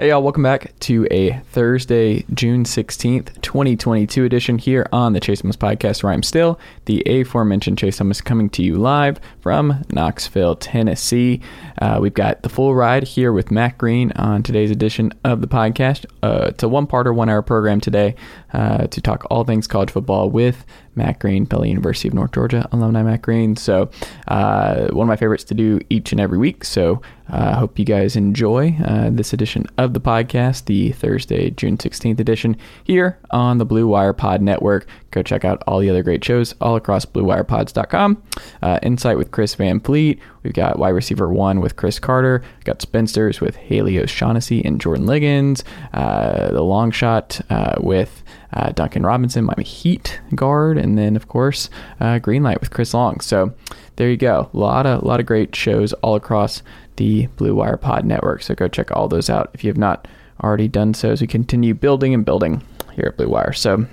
Hey, y'all, welcome back to a Thursday, June 16th, 2022 edition here on the Chase Thomas podcast, where I'm still the aforementioned Chase Thomas coming to you live from Knoxville, Tennessee. Uh, we've got the full ride here with Matt Green on today's edition of the podcast. Uh, it's a one parter, one hour program today uh, to talk all things college football with Matt Green, Pella University of North Georgia alumni Matt Green. So, uh, one of my favorites to do each and every week. So, I uh, hope you guys enjoy uh, this edition of the podcast, the Thursday, June 16th edition, here on the Blue Wire Pod Network. Go check out all the other great shows all across BlueWirePods.com. Uh, Insight with Chris Van Vliet. We've got Wide Receiver One with Cris Carter. We've got Spinsters with Haley O'Shaughnessy and Jordan Liggins. Uh, the Long Shot uh, with uh, Duncan Robinson, Miami Heat guard, and then of course Greenlight with Chris Long. So there you go. A lot of lot of great shows all across the Blue Wire Pod network. So go check all those out if you have not already done so. As we continue building and building here at Blue Wire. So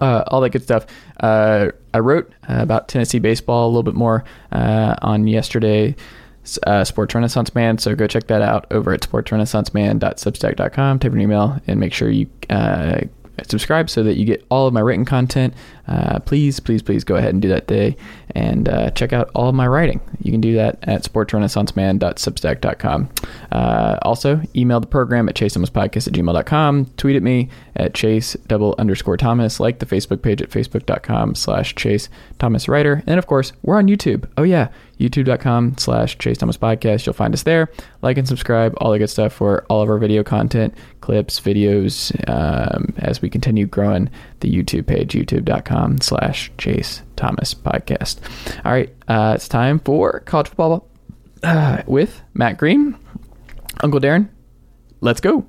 uh, all that good stuff. Uh, I wrote uh, about Tennessee baseball a little bit more uh, on yesterday. Uh, Sports Renaissance Man, so go check that out over at sportsrenaissanceman.substack.com. Type an email and make sure you uh, subscribe so that you get all of my written content. Uh, please, please, please go ahead and do that day and uh, check out all of my writing. You can do that at sportsrenaissanceman.substack.com. Uh, also, email the program at chasethomaspodcast at gmail.com. Tweet at me at chase double underscore Thomas. Like the Facebook page at facebook.com slash chase Thomas Writer. And of course, we're on YouTube. Oh, yeah youtube.com slash chase thomas podcast you'll find us there like and subscribe all the good stuff for all of our video content clips videos um, as we continue growing the youtube page youtube.com slash chase thomas podcast all right uh, it's time for college football uh, with matt green uncle darren let's go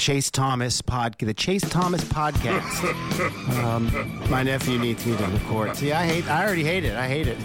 Chase Thomas pod, the Chase Thomas podcast. um, my nephew needs me to record. See, I hate. I already hate it. I hate it.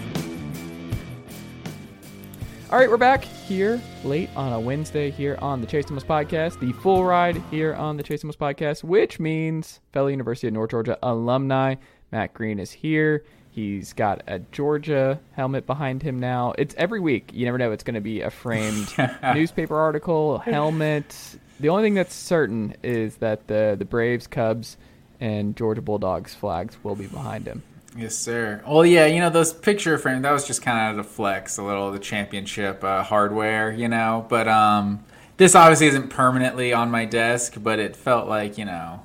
All right, we're back here late on a Wednesday here on the Chase Thomas podcast, the full ride here on the Chase Thomas podcast, which means fellow University of North Georgia alumni Matt Green is here. He's got a Georgia helmet behind him now. It's every week. You never know. It's going to be a framed newspaper article, helmet. The only thing that's certain is that the the Braves, Cubs, and Georgia Bulldogs flags will be behind him. Yes, sir. Well, yeah, you know those picture frames. That was just kind of the flex, a little of the championship uh, hardware, you know. But um, this obviously isn't permanently on my desk, but it felt like you know,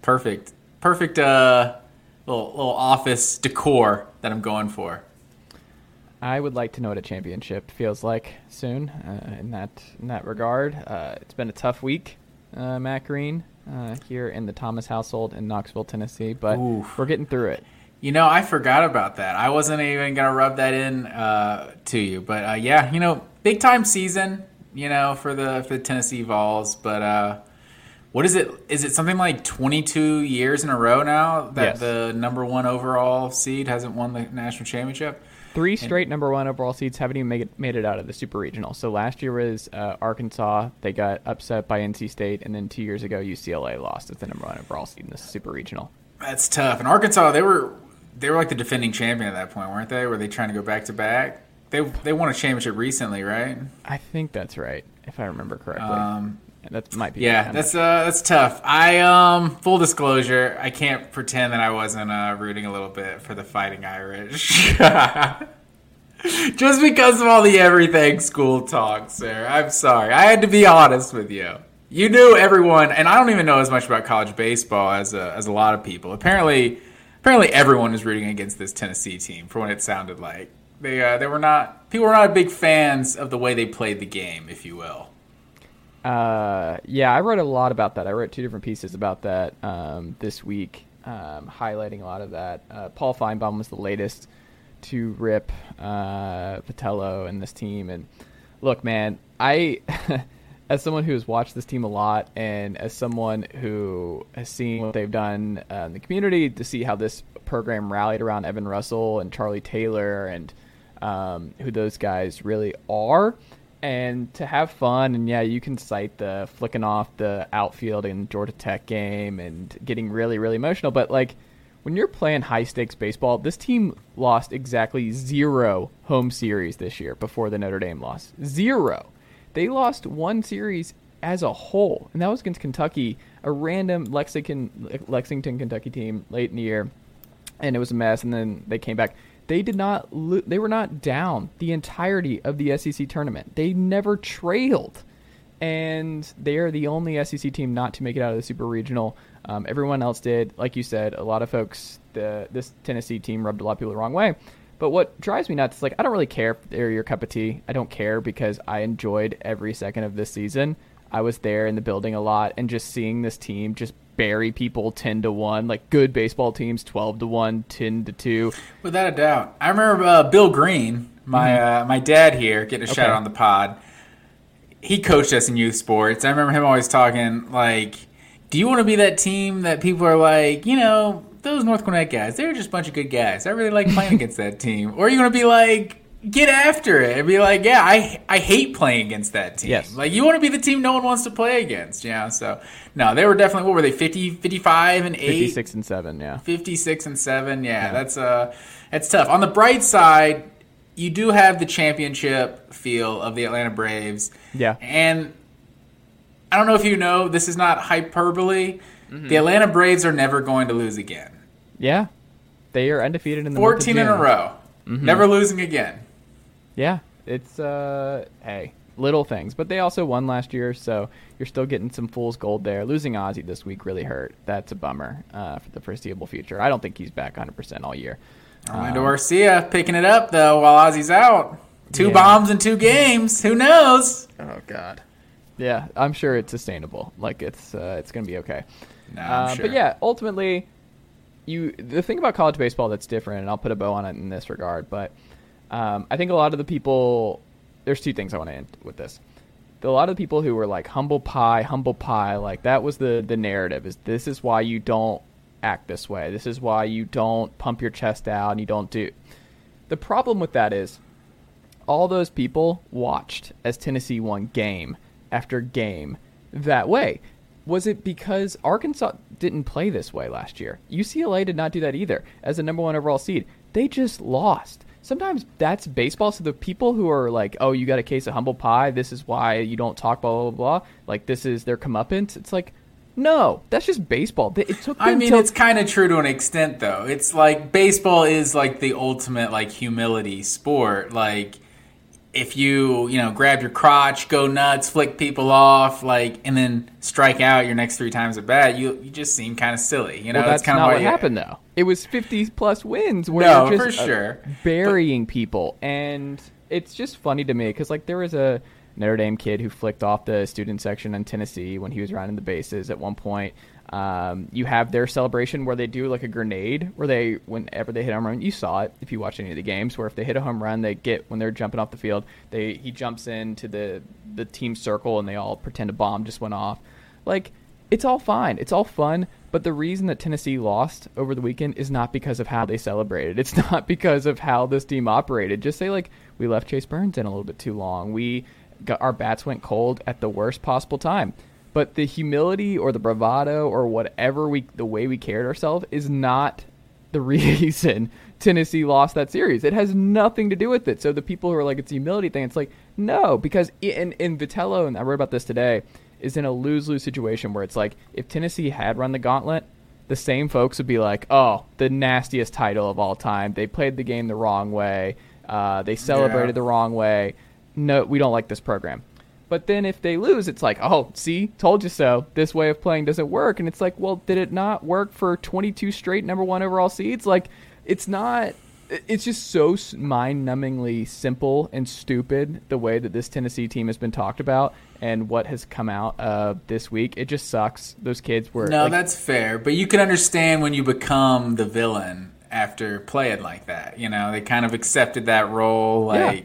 perfect, perfect uh, little little office decor that I'm going for. I would like to know what a championship feels like soon. Uh, in that in that regard, uh, it's been a tough week, uh, Matt Green, uh, here in the Thomas household in Knoxville, Tennessee, but Oof. we're getting through it. You know, I forgot about that. I wasn't even gonna rub that in uh, to you, but uh, yeah, you know, big time season. You know, for the for the Tennessee Vols, but uh, what is it? Is it something like 22 years in a row now that yes. the number one overall seed hasn't won the national championship? Three straight and, number one overall seeds haven't even made it, made it out of the super regional. So last year was uh, Arkansas. They got upset by NC State, and then two years ago UCLA lost as the number one overall seed in the super regional. That's tough. And Arkansas, they were they were like the defending champion at that point, weren't they? Were they trying to go back to back? They they won a championship recently, right? I think that's right, if I remember correctly. Um, that might be. Yeah, that's uh, that's tough. I um, full disclosure, I can't pretend that I wasn't uh, rooting a little bit for the Fighting Irish. Just because of all the everything school talk, sir. I'm sorry. I had to be honest with you. You knew everyone, and I don't even know as much about college baseball as a, as a lot of people. Apparently, apparently everyone is rooting against this Tennessee team for what it sounded like. They uh, they were not people were not big fans of the way they played the game, if you will. Uh, yeah, I wrote a lot about that. I wrote two different pieces about that um, this week, um, highlighting a lot of that. Uh, Paul Finebaum was the latest to rip uh, Vitello and this team. And look, man, I as someone who has watched this team a lot and as someone who has seen what they've done uh, in the community to see how this program rallied around Evan Russell and Charlie Taylor and um, who those guys really are. And to have fun and yeah you can cite the flicking off the outfield in Georgia Tech game and getting really really emotional. But like when you're playing high stakes baseball this team lost exactly zero home series this year before the Notre Dame loss. Zero they lost one series as a whole, and that was against Kentucky, a random Lexington Lexington Kentucky team late in the year, and it was a mess. And then they came back. They did not. Lo- they were not down the entirety of the SEC tournament. They never trailed, and they are the only SEC team not to make it out of the Super Regional. Um, everyone else did. Like you said, a lot of folks. The this Tennessee team rubbed a lot of people the wrong way. But what drives me nuts is like I don't really care if they're your cup of tea. I don't care because I enjoyed every second of this season. I was there in the building a lot and just seeing this team just bury people 10 to 1 like good baseball teams 12 to 1 10 to 2 Without a doubt. I remember uh, Bill Green, my uh, my dad here, getting a shout Mm-hmm. Out on the pod. He coached us in youth sports. I remember him always talking like, "Do you want to be that team that people are like, you know, those North Gwinnett guys? They're just a bunch of good guys. I really like playing against that team." Or are you want to be like, get after it and be like, "Yeah, I I hate playing against that team." Yes. Like you want to be the team no one wants to play against. Yeah. So no, they were definitely what were they 50, 55 and eight. 56 and 7 yeah 56 and 7 yeah, that's uh that's tough on the bright side you do have the championship feel of the atlanta braves Yeah. and i don't know if you know this is not hyperbole Mm-hmm. the atlanta braves are never going to lose again yeah they are undefeated in the month of 14 in a row Mm-hmm. never losing again Yeah, it's uh, hey, little things, but they also won last year, so you're still getting some fool's gold there. Losing Ozzy this week really hurt. That's a bummer uh, for the foreseeable future. I don't think he's back 100 percent all year. orlando arcia picking it up though while ozzy's out two Yeah. bombs in two games who knows Oh God. Yeah, I'm sure it's sustainable. Like it's uh, it's gonna be okay. No, Uh, sure. But yeah, ultimately, you the thing about college baseball that's different, and I'll put a bow on it in this regard. But um, I think a lot of the people, there's two things I want to end with this. A lot of the people who were like humble pie, humble pie, like that was the the narrative. Is this is why you don't act this way? This is why you don't pump your chest out and you don't do. The problem with that is all those people watched as Tennessee won game after game that way. Was it because Arkansas didn't play this way last year? UCLA did not do that either. As a number one overall seed, they just lost. Sometimes that's baseball. So the people who are like, "Oh, you got a case of humble pie. This is why you don't talk blah blah blah." Like this is their comeuppance. It's like, no, that's just baseball. It took. I mean, till- it's kind of true to an extent, though. It's like baseball is like the ultimate like humility sport. Like, if you you know grab your crotch, go nuts, flick people off, like, and then strike out your next three times at bat, you you just seem kind of silly. You know, Well, that's kind not of what happened though. It was 50 plus wins where No, you're just uh, sure. burying people, and it's just funny to me because like there was a Notre Dame kid who flicked off the student section in Tennessee when he was rounding the bases at one point. Um, you have their celebration where they do like a grenade, where they whenever they hit a home run, you saw it if you watch any of the games, where if they hit a home run, they get when they're jumping off the field, they he jumps into the the team circle and they all pretend a bomb just went off. Like it's all fine. It's all fun. But the reason that Tennessee lost over the weekend is not because of how they celebrated. It's not because of how this team operated. Just say like we left Chase Burns in a little bit too long. We got our bats went cold at the worst possible time. But the humility or the bravado or whatever we the way we carried ourselves is not the reason Tennessee lost that series. It has nothing to do with it. So the people who are like it's a humility thing, it's like no, because in in Vitello and I wrote about this today is in a lose lose situation where it's like if Tennessee had run the gauntlet, the same folks would be like, oh, the nastiest title of all time. They played the game the wrong way. Uh, they celebrated Yeah. the wrong way. No, we don't like this program. But then if they lose, it's like, oh, see, told you so. This way of playing doesn't work. And it's like, well, did it not work for 22 straight number one overall seeds? Like, it's not. It's just so mind numbingly simple and stupid the way that this Tennessee team has been talked about and what has come out uh, this week. It just sucks. Those kids were. No, like, that's fair. But you can understand when you become the villain after playing like that. You know, they kind of accepted that role. Yeah.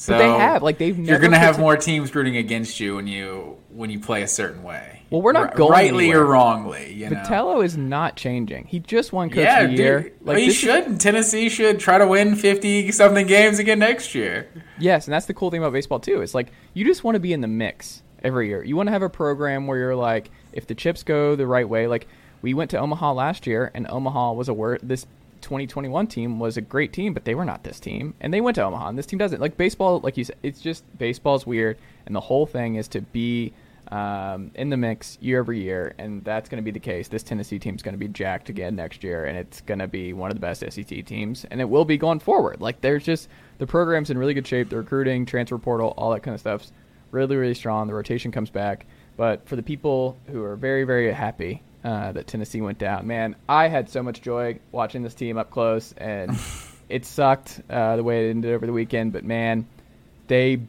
So But they have, like, they've You're gonna have more teams rooting against you when you when you play a certain way. Well, we're not R- going rightly anywhere. or wrongly. You know. Vitello is not changing. He just won Coach yeah, of the Year. dude. Like he this is- should. Tennessee should try to win fifty something games again next year. Yes, and that's the cool thing about baseball too. It's like you just want to be in the mix every year. You want to have a program where you're like, if the chips go the right way, like we went to Omaha last year, and Omaha was a word. This 2021 team was a great team, but they were not this team, and they went to Omaha, and this team doesn't. Like baseball, like you said, it's just baseball's weird, and the whole thing is to be um, in the mix year over year, and that's going to be the case. This Tennessee team's going to be jacked again next year, and it's going to be one of the best SEC teams, and it will be going forward. Like there's just the program's in really good shape. The recruiting, transfer portal, all that kind of stuff's really really strong. The rotation comes back, but for the people who are very very happy uh, that Tennessee went down, man, I had so much joy watching this team up close, and it sucked uh, the way it ended over the weekend. But man, they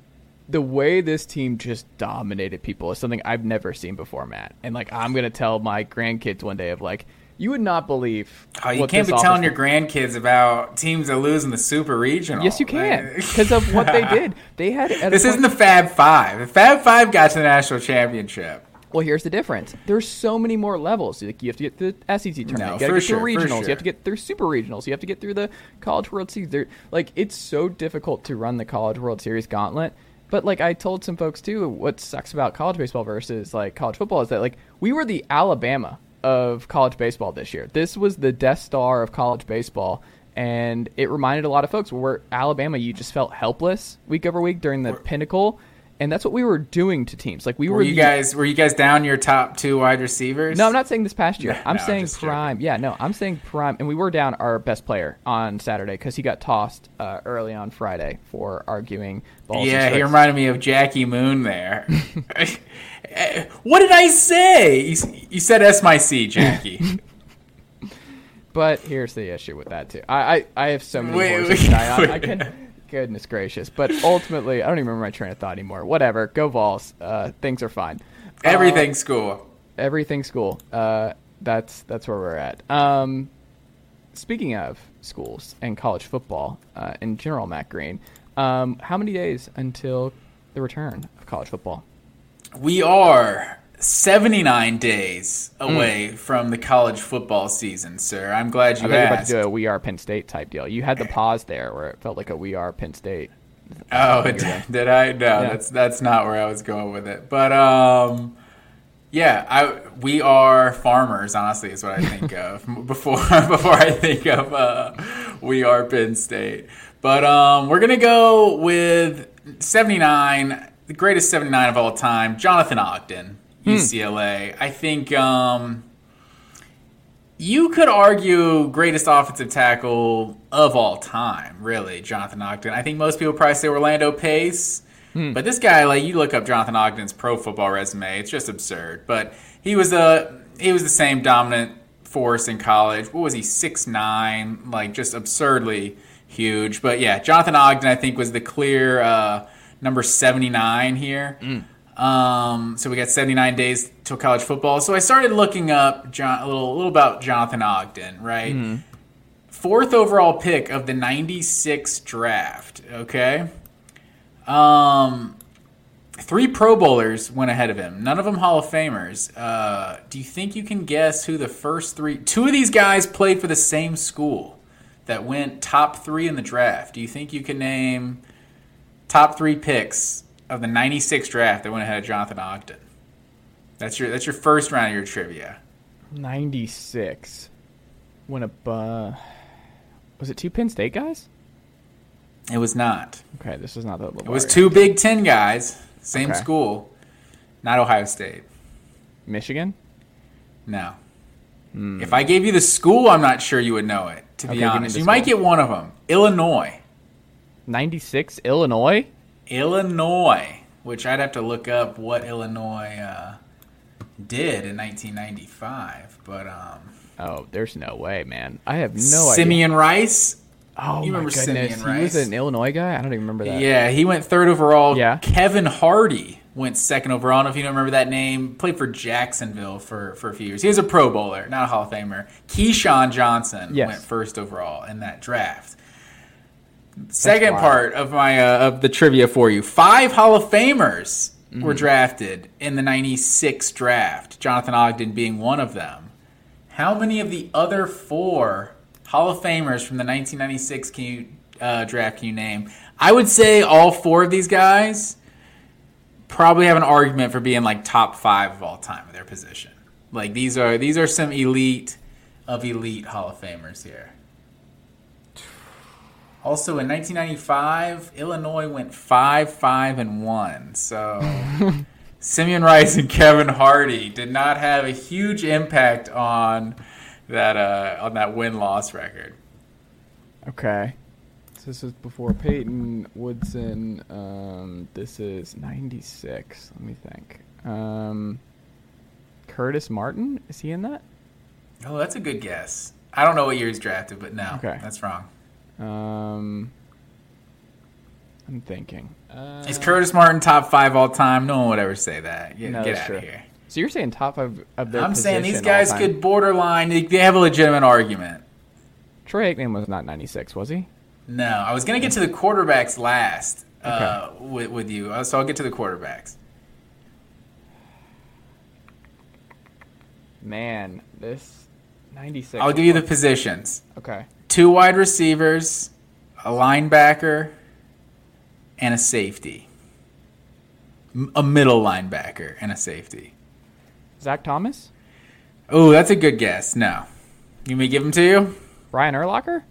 the way this team just dominated people is something I've never seen before, Matt. And like I'm gonna tell my grandkids one day of like, you would not believe. Oh, you can't be telling your grandkids about teams that lose in the Super Regional. Yes, you can because of what they did. They had This point- isn't the Fab Five. The Fab Five got to the national championship. Well, here's the difference. There's so many more levels. Like you have to get through the SEC tournament. No, you got to get sure, through regionals. sure. You have to get through super regionals. You have to get through the College World Series. There, like it's so difficult to run the College World Series gauntlet. But like I told some folks too, what sucks about college baseball versus like college football is that like we were the Alabama of college baseball this year. This was the Death Star of college baseball. And it reminded a lot of folks where Alabama, you just felt helpless week over week during the pinnacle, and that's what we were doing to teams. Like we were, Were you guys were you guys down your top two wide receivers? no, I'm not saying this past year. No, I'm no, saying joking. prime. Yeah, no, I'm saying prime. And we were down our best player on Saturday because he got tossed uh, early on Friday for arguing balls. Yeah, he reminded me of Jackie Moon there. what did I say? You, you said S my C, Jackie. But here's the issue with that too. I I, I have so many Wait, horses wait. I wait. can. Goodness gracious! But ultimately, I don't even remember my train of thought anymore. Whatever. Go Vols. Uh, things are fine. Everything school. everything school. Uh, that's that's where we're at. Um, speaking of schools and college football uh, in general, Matt Green, um, how many days until the return of college football? We are 79 days away from the college football season, sir. I'm glad I you you were about asked. to do a "We Are Penn State" type deal. You had the pause there where it felt like a "We Are Penn State." Oh, did, did I? No, that's that's not where I was going with it. But um, yeah, I we are farmers. Honestly, is what I think of before before I think of uh, we are Penn State. But um, we're gonna go with seventy nine, the greatest seventy nine of all time, Jonathan Ogden, UCLA. I think um, you could argue greatest offensive tackle of all time, really, Jonathan Ogden. I think most people probably say Orlando Pace. But this guy, like you look up Jonathan Ogden's pro football resume, it's just absurd. But he was a he was the same dominant force in college. What was he? Six nine, like just absurdly huge. But yeah, Jonathan Ogden, I think, was the clear uh, number seventy nine here. Um, so we got 79 days till college football. So I started looking up John, a little, a little about Jonathan Ogden, right? Fourth overall pick of the 96 draft. Okay. Um, three Pro Bowlers went ahead of him. None of them Hall of Famers. Uh, do you think you can guess who the first three? Two of these guys played for the same school that went top three in the draft. Do you think you can name top three picks of the '96 draft that went ahead of Jonathan Ogden? That's your that's your first round of your trivia. Ninety six. When a uh, was it two Penn State guys? It was not. Okay, this is not the. It was two Big Ten guys, same Okay. school, not Ohio State. Michigan. No. If I gave you the school, I'm not sure you would know it. To Okay, be honest, you might get one of them. Illinois, Ninety six Illinois. Illinois, which I'd have to look up what Illinois uh, did in 1995. But um, Oh, there's no way, man. I have no idea. Simeon Rice, Oh You my remember goodness, Simeon he was an Illinois guy. I don't even remember that. Yeah, he went third overall. Yeah. Kevin Hardy went second overall. I don't know if you don't remember that name. Played for Jacksonville for, for a few years. He was a Pro Bowler, not a Hall of Famer. Keyshawn Johnson Yes. went first overall in that draft. Second part of my uh, of the trivia for you: five Hall of Famers Mm-hmm. were drafted in the '96 draft. Jonathan Ogden being one of them. How many of the other four Hall of Famers from the 1996 can you, uh, draft can you name? I would say all four of these guys probably have an argument for being like top five of all time in their position. Like these are these are some elite of elite Hall of Famers here. Also in 1995, Illinois went five five and one. So Simeon Rice and Kevin Hardy did not have a huge impact on that uh, on that win loss record. Okay. So this is before Peyton Woodson. Um, this is 96. Let me think. Um, Curtis Martin? Is he in that? Oh, that's a good guess. I don't know what year he's drafted, but no, Okay. that's wrong. Um, I'm thinking. Uh, Is Curtis Martin top five all time? No one would ever say that. Get, No, get that's out of here. So you're saying top five of their I'm saying these guys could borderline. They, they have a legitimate argument. Troy Aikman was not 96, was he? No, I was gonna get to the quarterbacks last uh, with, with you, uh, so I'll get to the quarterbacks. Man, this 96. I'll give you the positions: Okay. Two wide receivers, a linebacker, and a safety. M- A middle linebacker and a safety. Zach Thomas? Oh, that's a good guess. No, you may give him to you. Brian Urlacher?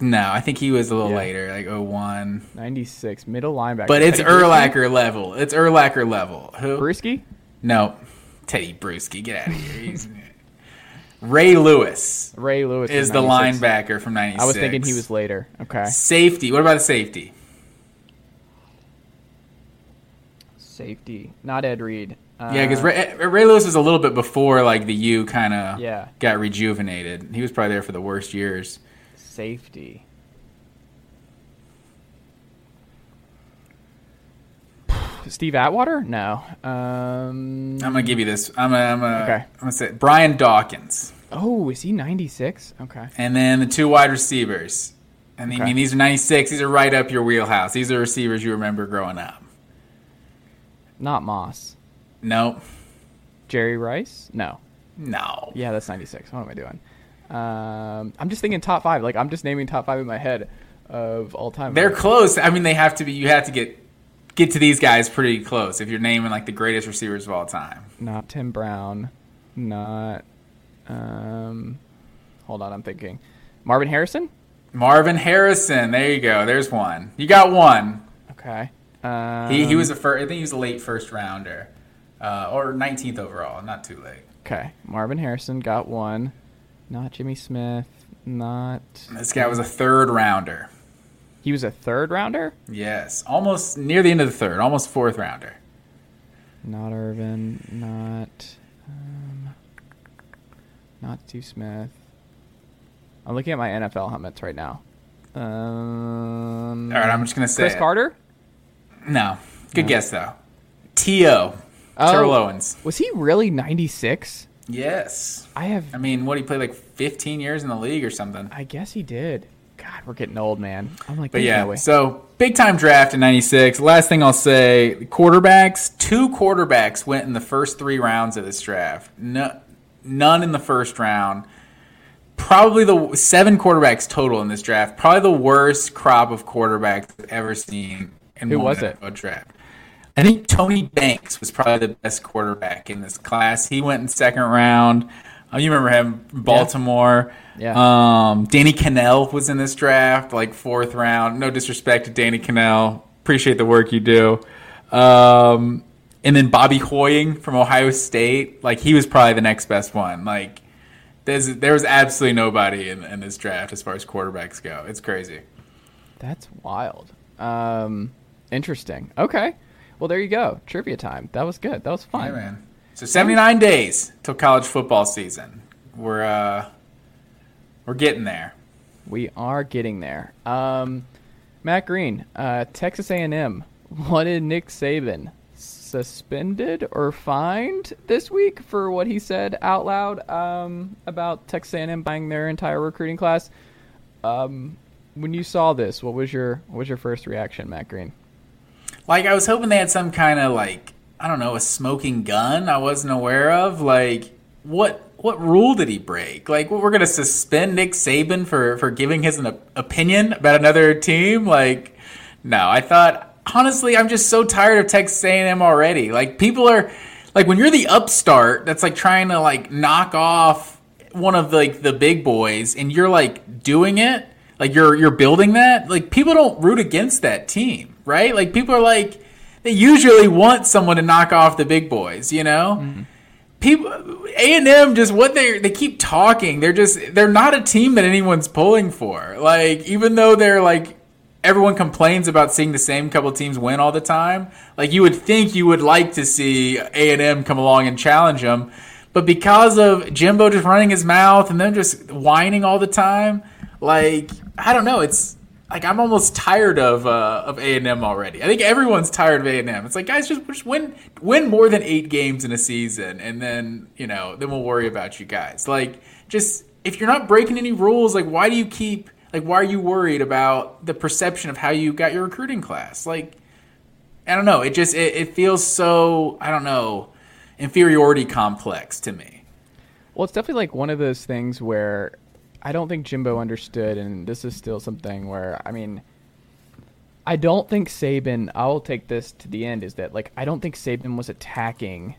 No, I think he was a little Yeah. later, like 01. 96, middle linebacker. But it's Tedy? Urlacher level. It's Urlacher level. Who? Bruschi? No, Tedy Bruschi. Get out of here. Ray Lewis Ray Lewis is the linebacker from '96. I was thinking he was later. Okay. safety. What about the safety? Safety. Not Ed Reed. Uh, yeah, because Ray, Ray Lewis was a little bit before like the U kind of Yeah. got rejuvenated. He was probably there for the worst years. Safety. Steve Atwater? No. Um, I'm gonna give you this. I'm gonna, I'm gonna, Okay. I'm gonna say Brian Dawkins, oh, is he 96? Okay. and then the two wide receivers. And I Okay. mean, these are '96. These are right up your wheelhouse. These are receivers you remember growing up. Not Moss. Nope. Jerry Rice? No. No. Yeah, that's 96. What am I doing? Um, I'm just thinking top five. Like, I'm just naming top five in my head of all time. They're close. I mean, they have to be. You have to get get to these guys pretty close if you're naming like the greatest receivers of all time. not Tim Brown. Not. Um, hold on, I'm thinking. Marvin Harrison? Marvin Harrison. There you go. There's one. You got one. Okay. Um, He he was a first. I think he was a late first rounder, uh, or 19th overall. Not too late. Okay. Marvin Harrison got one. Not Jimmy Smith. Not. This guy was a third rounder. He was a third rounder? Yes, almost near the end of the third, almost fourth rounder. Not Irvin. Not. Um, not Steve Smith. I'm looking at my NFL helmets right now. Um, All right, I'm just gonna say Chris it. Carter? No, good guess though. T.O. Oh. Terrell Owens. Was he really 96? Yes. I have. I mean, what he played like 15 years in the league or something. I guess he did. God, we're getting old, man. I'm like, But yeah, so big time draft in '96. Last thing I'll say: quarterbacks. Two quarterbacks went in the first three rounds of this draft. No, none in the first round. Probably the seven quarterbacks total in this draft. Probably the worst crop of quarterbacks I've ever seen in Who one was it? Draft. I think Tony Banks was probably the best quarterback in this class. He went in second round. Uh, you remember him, Baltimore. Yeah. Um, Danny Kanell was in this draft, like fourth round. No disrespect to Danny Kanell. Appreciate the work you do. Um, and then Bobby Hoying from Ohio State, like he was probably the next best one. Like there's there was absolutely nobody in, in this draft as far as quarterbacks go. It's crazy. That's wild. Um, interesting. Okay. Well, there you go. Trivia time. That was good. That was fun. Yeah, man. So 79 days till college football season. We're uh we're getting there. We are getting there. Um, Matt Green, uh, Texas A&M wanted Nick Saban suspended or fined this week for what he said out loud um, about Texas A&M buying their entire recruiting class. Um, when you saw this, what was your what was your first reaction, Matt Green? Like I was hoping they had some kind of like I don't know a smoking gun I wasn't aware of. Like what what rule did he break? Like we're gonna suspend Nick Saban for for giving his an opinion about another team? Like no, I thought honestly I'm just so tired of Texas A&M already. Like people are like when you're the upstart that's like trying to like knock off one of like the big boys and you're like doing it like you're you're building that like people don't root against that team right like people are like they usually want someone to knock off the big boys, you know? Mm-hmm. People A&M just what they they keep talking. They're just they're not a team that anyone's pulling for. Like even though they're like everyone complains about seeing the same couple teams win all the time, like you would think you would like to see A&M come along and challenge them. But because of Jimbo just running his mouth and then just whining all the time, like I don't know, it's like I'm almost tired of uh, of A and M already. I think everyone's tired of A and M. It's like guys, just, just win win more than eight games in a season, and then you know then we'll worry about you guys. Like just if you're not breaking any rules, like why do you keep like why are you worried about the perception of how you got your recruiting class? Like I don't know. It just it, it feels so I don't know inferiority complex to me. Well, it's definitely like one of those things where I don't think Jimbo understood, and this is still something where I mean, I don't think Saban. I will take this to the end. Is that like I don't think Saban was attacking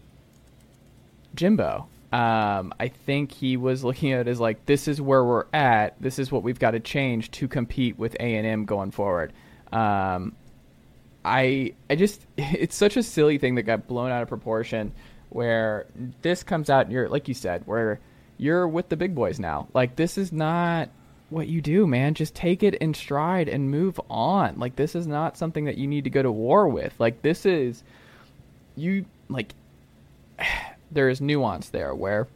Jimbo. Um, I think he was looking at it as like this is where we're at. This is what we've got to change to compete with A and M going forward. Um, I I just it's such a silly thing that got blown out of proportion. Where this comes out, and you're like you said, where you're with the big boys now. Like this is not what you do, man. Just take it in stride and move on. Like this is not something that you need to go to war with. Like this is you like there is nuance there where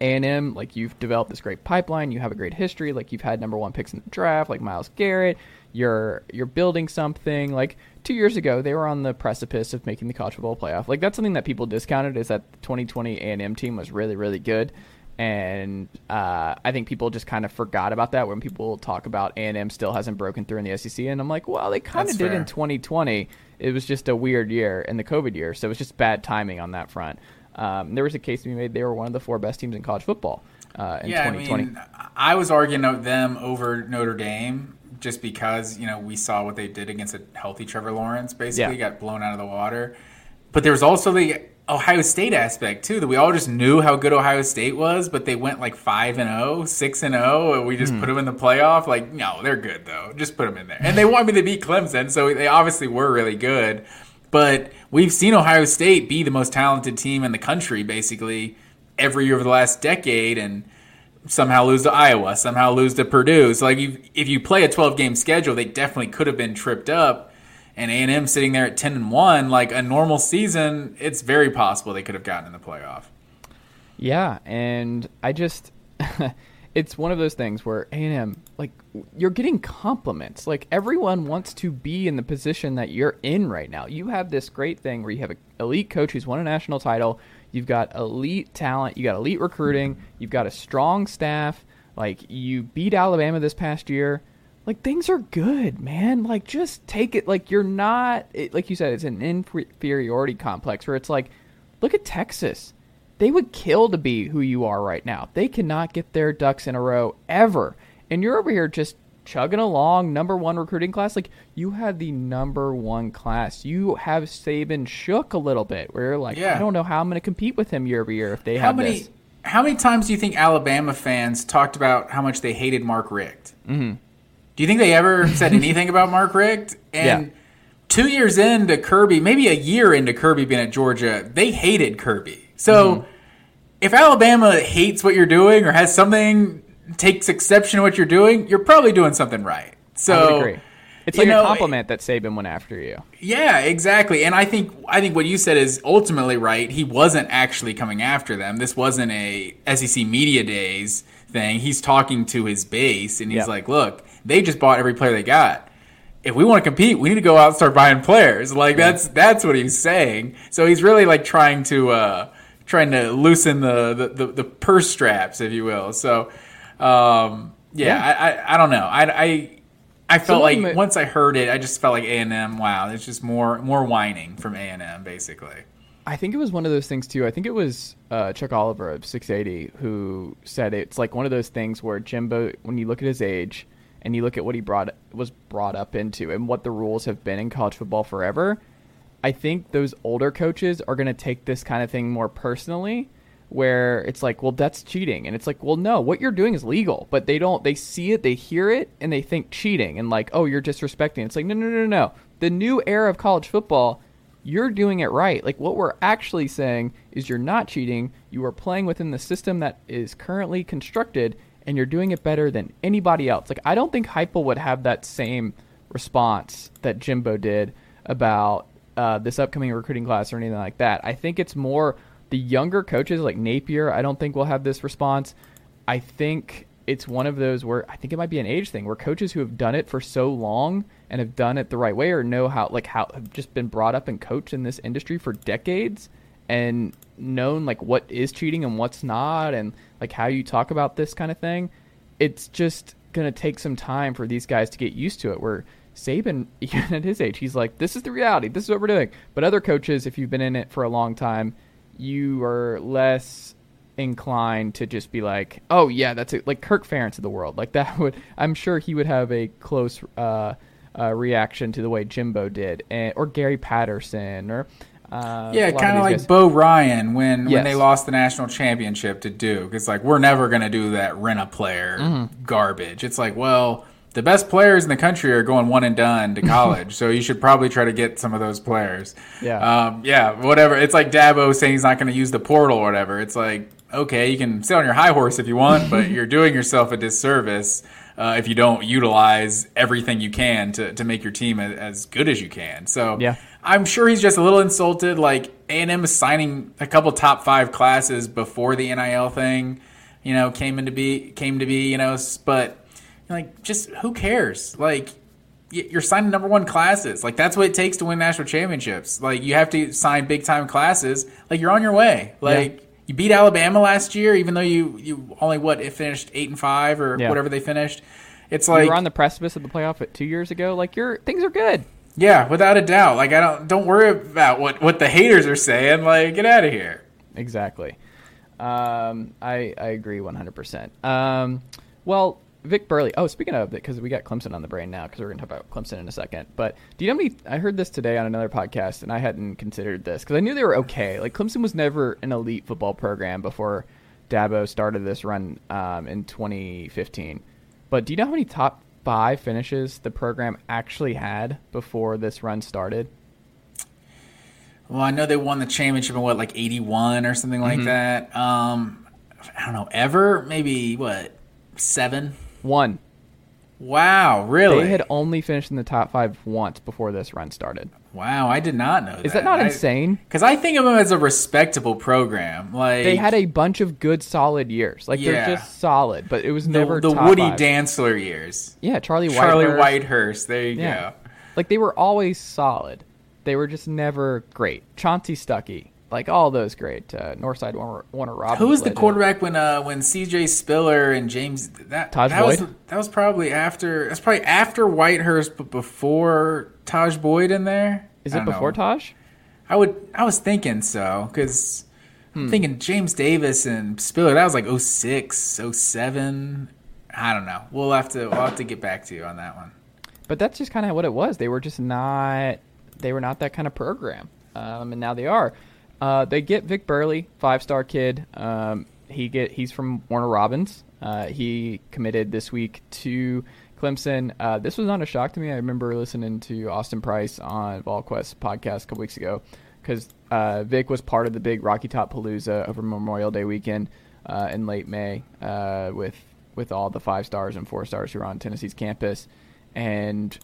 a&M, like you've developed this great pipeline, you have a great history, like you've had number one picks in the draft, like Myles Garrett. You're you're building something. Like two years ago, they were on the precipice of making the college football playoff. Like that's something that people discounted is that the 2020 A&M team was really really good and uh, I think people just kind of forgot about that when people talk about A and M still hasn't broken through in the SEC, and I'm like, well, they kind of did fair. in 2020. It was just a weird year in the COVID year, so it was just bad timing on that front. Um, there was a case to be made; they were one of the four best teams in college football uh, in yeah, 2020. I, mean, I was arguing them over Notre Dame just because you know we saw what they did against a healthy Trevor Lawrence, basically yeah. got blown out of the water. But there was also the Ohio State aspect too that we all just knew how good Ohio State was, but they went like 5 and 0, 6 and 0 and we just mm. put them in the playoff like no, they're good though. Just put them in there. And they want me to beat Clemson, so they obviously were really good. But we've seen Ohio State be the most talented team in the country basically every year over the last decade and somehow lose to Iowa, somehow lose to Purdue. So like if you play a 12 game schedule, they definitely could have been tripped up and A&M sitting there at 10 and 1 like a normal season it's very possible they could have gotten in the playoff. Yeah and i just it's one of those things where A&M like you're getting compliments. Like everyone wants to be in the position that you're in right now. You have this great thing where you have an elite coach who's won a national title. You've got elite talent. You got elite recruiting. You've got a strong staff. Like you beat alabama this past year like things are good, man. Like just take it. Like you're not. It, like you said, it's an inferiority complex where it's like, look at Texas. They would kill to be who you are right now. They cannot get their ducks in a row ever, and you're over here just chugging along, number one recruiting class. Like you had the number one class. You have Saban shook a little bit. Where you're like, yeah. I don't know how I'm going to compete with him year over year if they how have many, this. How many times do you think Alabama fans talked about how much they hated Mark Richt? Mm-hmm. Do you think they ever said anything about Mark Richt? And yeah. two years into Kirby, maybe a year into Kirby being at Georgia, they hated Kirby. So mm-hmm. if Alabama hates what you're doing or has something takes exception to what you're doing, you're probably doing something right. So It's like know, a compliment that Saban went after you. Yeah, exactly. And I think I think what you said is ultimately right. He wasn't actually coming after them. This wasn't a SEC media days thing. He's talking to his base and he's yep. like, "Look, they just bought every player they got. If we want to compete, we need to go out and start buying players. Like yeah. that's that's what he's saying. So he's really like trying to uh, trying to loosen the, the, the, the purse straps, if you will. So um, yeah, yeah. I, I, I don't know. I I I felt so like once I heard it, I just felt like A and M. Wow, it's just more more whining from A and M, basically. I think it was one of those things too. I think it was uh, Chuck Oliver of 680 who said it's like one of those things where Jimbo, when you look at his age, and you look at what he brought was brought up into and what the rules have been in college football forever, I think those older coaches are going to take this kind of thing more personally where it's like, well, that's cheating. And it's like, well, no, what you're doing is legal, but they don't, they see it, they hear it, and they think cheating and like, oh, you're disrespecting. It's like, no, no, no, no. The new era of college football, you're doing it right. Like what we're actually saying is you're not cheating. You are playing within the system that is currently constructed, and you're doing it better than anybody else. Like I don't think Heupel would have that same response that Jimbo did about uh, this upcoming recruiting class or anything like that. I think it's more the younger coaches like Napier. I don't think will have this response. I think it's one of those where I think it might be an age thing where coaches who have done it for so long and have done it the right way or know how like how have just been brought up and coached in this industry for decades and known like what is cheating and what's not and like how you talk about this kind of thing it's just going to take some time for these guys to get used to it where Saban even at his age he's like this is the reality this is what we're doing but other coaches if you've been in it for a long time you are less inclined to just be like, oh yeah, that's it. Like Kirk Ferentz of the world, like that would. I'm sure he would have a close uh, uh, reaction to the way Jimbo did, and, or Gary Patterson, or uh, yeah, kind of like guys. Bo Ryan when yes. when they lost the national championship to Duke. It's like we're never gonna do that rent a player mm-hmm. garbage. It's like well. The best players in the country are going one and done to college, so you should probably try to get some of those players. Yeah, um, yeah, whatever. It's like Dabo saying he's not going to use the portal or whatever. It's like okay, you can sit on your high horse if you want, but you're doing yourself a disservice uh, if you don't utilize everything you can to, to make your team as, as good as you can. So yeah. I'm sure he's just a little insulted. Like A&M is signing a couple top five classes before the NIL thing, you know, came into be came to be, you know, but like just who cares? Like you're signing number one classes. Like that's what it takes to win national championships. Like you have to sign big time classes. Like you're on your way. Like. Yeah you beat Alabama last year, even though you you only what it finished eight and five or yeah. whatever they finished. It's like you were on the precipice of the playoff at two years ago. Like your things are good. Yeah, without a doubt. Like I don't don't worry about what what the haters are saying. Like get out of here. Exactly. Um, I I agree one hundred percent. Um, well, Vic Burley. Oh, speaking of it, because we got Clemson on the brain now, because we're going to talk about Clemson in a second. But do you know me? I heard this today on another podcast, and I hadn't considered this because I knew they were okay. Like Clemson was never an elite football program before Dabo started this run um, in 2015. But do you know how many top five finishes the program actually had before this run started? Well, I know they won the championship in what, like 81 or something like mm-hmm. that. Um, I don't know, ever? Maybe what, seven? One. Wow, really? They had only finished in the top five once before this run started. Wow, I did not know. Is that, that not I, insane? Because I think of them as a respectable program. Like they had a bunch of good, solid years. Like yeah. they're just solid, but it was never the, the Woody five. Dantzler years. Yeah, Charlie Charlie Whitehurst. There you yeah. go. Like they were always solid. They were just never great. Chansi Stuckey, like all those great uh, Northside Warner, Warner Robins. Who was the quarterback when uh, when C.J. Spiller and James that Tajh that Boyd? Was, that was probably after. That's probably after Whitehurst, but before Tajh Boyd in there. Is it before know. Tajh? I would. I was thinking so because hmm. I'm thinking James Davis and Spiller. That was like 06, 07. I don't know. We'll have to. We'll have to get back to you on that one. But that's just kind of what it was. They were just not. They were not that kind of program, um, and now they are. Uh, they get Vic Burley, five star kid. Um, he get he's from Warner Robins. Uh, he committed this week to Clemson. Uh, this was not a shock to me. I remember listening to Austin Price on VolQuest podcast a couple weeks ago because uh, Vic was part of the big Rocky Top Palooza over Memorial Day weekend uh, in late May uh, with with all the five stars and four stars who were on Tennessee's campus, and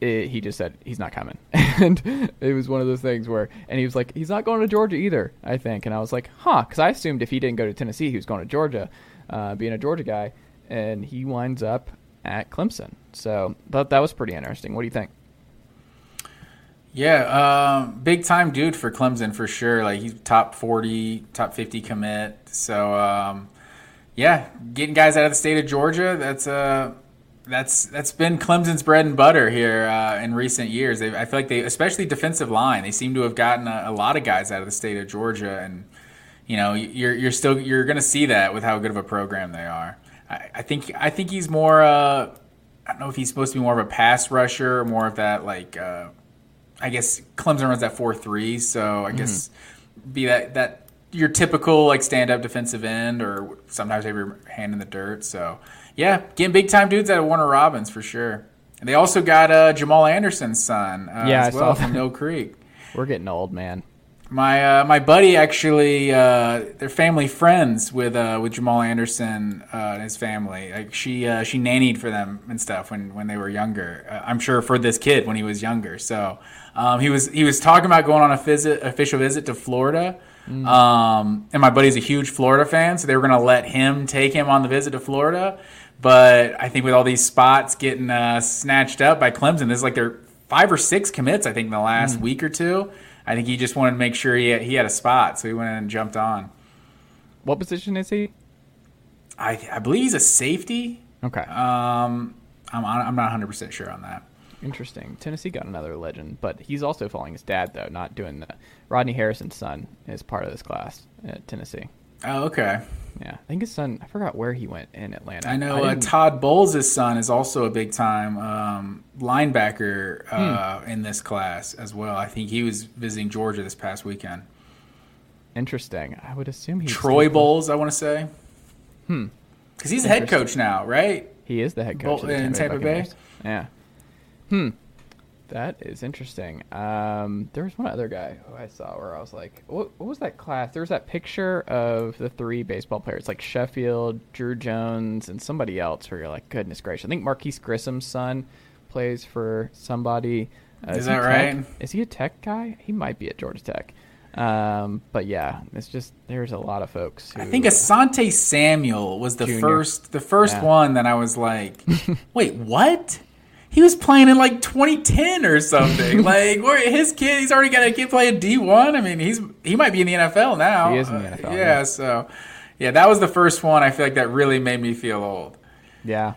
it, he just said he's not coming, and it was one of those things where, and he was like, he's not going to Georgia either, I think, and I was like, huh, because I assumed if he didn't go to Tennessee, he was going to Georgia, uh, being a Georgia guy, and he winds up at Clemson. So thought that was pretty interesting. What do you think? Yeah, um, big time dude for Clemson for sure. Like he's top forty, top fifty commit. So um, yeah, getting guys out of the state of Georgia. That's a uh, that's that's been Clemson's bread and butter here uh, in recent years. They, I feel like they, especially defensive line, they seem to have gotten a, a, lot of guys out of the state of Georgia, and you know, you're you're still you're going to see that with how good of a program they are. I, I think I think he's more. Uh, I don't know if he's supposed to be more of a pass rusher, more of that like. Uh, I guess Clemson runs that four three, so I mm-hmm. guess be that that your typical like stand up defensive end, or sometimes have your hand in the dirt. So yeah, getting big time dudes out of Warner Robins for sure. And they also got uh, Jamal Anderson's son uh, yeah, as well from Mill Creek. We're getting old, man. My uh, my buddy actually, uh, they're family friends with uh, with Jamal Anderson uh, and his family. Like she uh, she nannied for them and stuff when, when they were younger. Uh, I'm sure for this kid when he was younger. So um, he was he was talking about going on a visit official visit to Florida. Um, and my buddy's a huge Florida fan, so they were going to let him take him on the visit to Florida. But I think with all these spots getting uh, snatched up by Clemson, this is like their five or six commits. I think in the last week or two. I think he just wanted to make sure he had, he had a spot, so he went in and jumped on. What position is he? I, I believe he's a safety. Okay. Um, I'm I'm not 100 percent sure on that. Interesting. Tennessee got another legend, but he's also following his dad though, not doing the Rodney Harrison's son is part of this class at Tennessee. Oh, okay. Yeah, I think his son. I forgot where he went in Atlanta. I know uh, Todd Bowles' son is also a big time um, linebacker uh, Hmm. in this class as well. I think he was visiting Georgia this past weekend. Interesting. I would assume he's Troy Bowles, I want to say. Hmm. Because he's a head coach now, right? He is the head coach in Tampa. Bay? Yeah. Hmm. That is interesting. Um, there was one other guy who I saw where I was like, what, what was that class? There was that picture of the three baseball players, like Sheffield, Drew Jones, and somebody else where you're like, goodness gracious. I think Marquise Grissom's son plays for somebody. Uh, Is he that Tech? right? Is he a tech guy? He might be at Georgia Tech. Um, but yeah, it's just, there's a lot of folks. Who, I think Asante Samuel was the Junior. first the first Yeah. one that I was like, wait, what? He was playing in like 2010 or something. like, where his kid, he's already got a kid playing D1. I mean, he's he might be in the NFL now. He is in the Uh, NFL, yeah, yeah. so yeah, that was the first one. I feel like that really made me feel old. Yeah.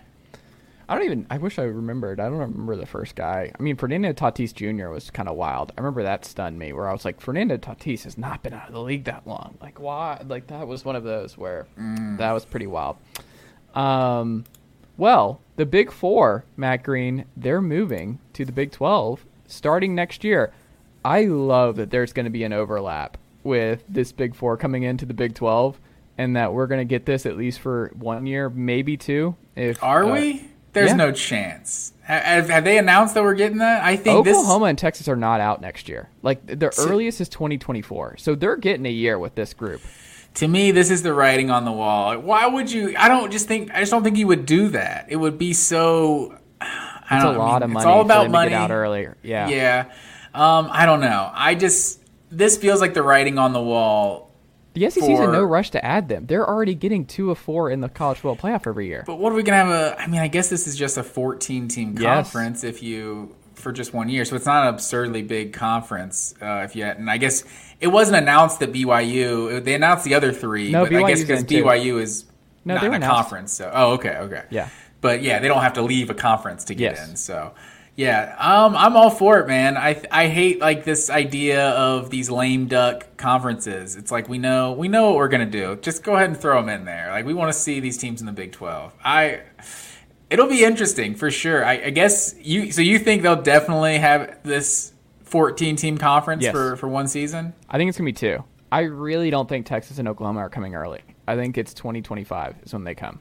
I don't even. I wish I remembered. I don't remember the first guy. I mean, Fernando Tatis Jr. was kind of wild. I remember that stunned me, where I was like, Fernando Tatis has not been out of the league that long. Like, why? Like that was one of those where that was pretty wild. Um, well, the Big Four, Matt Green, they're moving to the Big Twelve starting next year. I love that there's going to be an overlap with this Big Four coming into the Big Twelve, and that we're going to get this at least for one year, maybe two. If Are uh, we? There's yeah. no chance. Have, have they announced that we're getting that? I think Oklahoma this. and Texas are not out next year. Like the earliest is 2024, so they're getting a year with this group. To me, this is the writing on the wall. Why would you? I don't just think. I just don't think you would do that. It would be so. I It's a don't- I lot mean, of money It's all about money. out earlier. Yeah. Yeah. Um, I don't know. I just this feels like the writing on the wall. The SEC's in no rush to add them. They're already getting two of four in the college football playoff every year. But what are we gonna have a? I mean, I guess this is just a 14 team Yes. conference if you for just one year, so it's not an absurdly big conference uh, if yet. And I guess it wasn't announced that BYU. They announced the other three. No, but I guess because in too. BYU is No, not in a announced. conference. So oh, okay, okay, Yeah. But yeah, they don't have to leave a conference to get Yes. in. So yeah, um, I'm all for it, man. I I hate like this idea of these lame duck conferences. It's like we know we know what we're gonna do. Just go ahead and throw them in there. Like we want to see these teams in the Big Twelve. I. It'll be interesting for sure. I, I guess you. So you think they'll definitely have this 14 team conference Yes. for for one season? I think it's gonna be two. I really don't think Texas and Oklahoma are coming early. I think it's 2025 is when they come.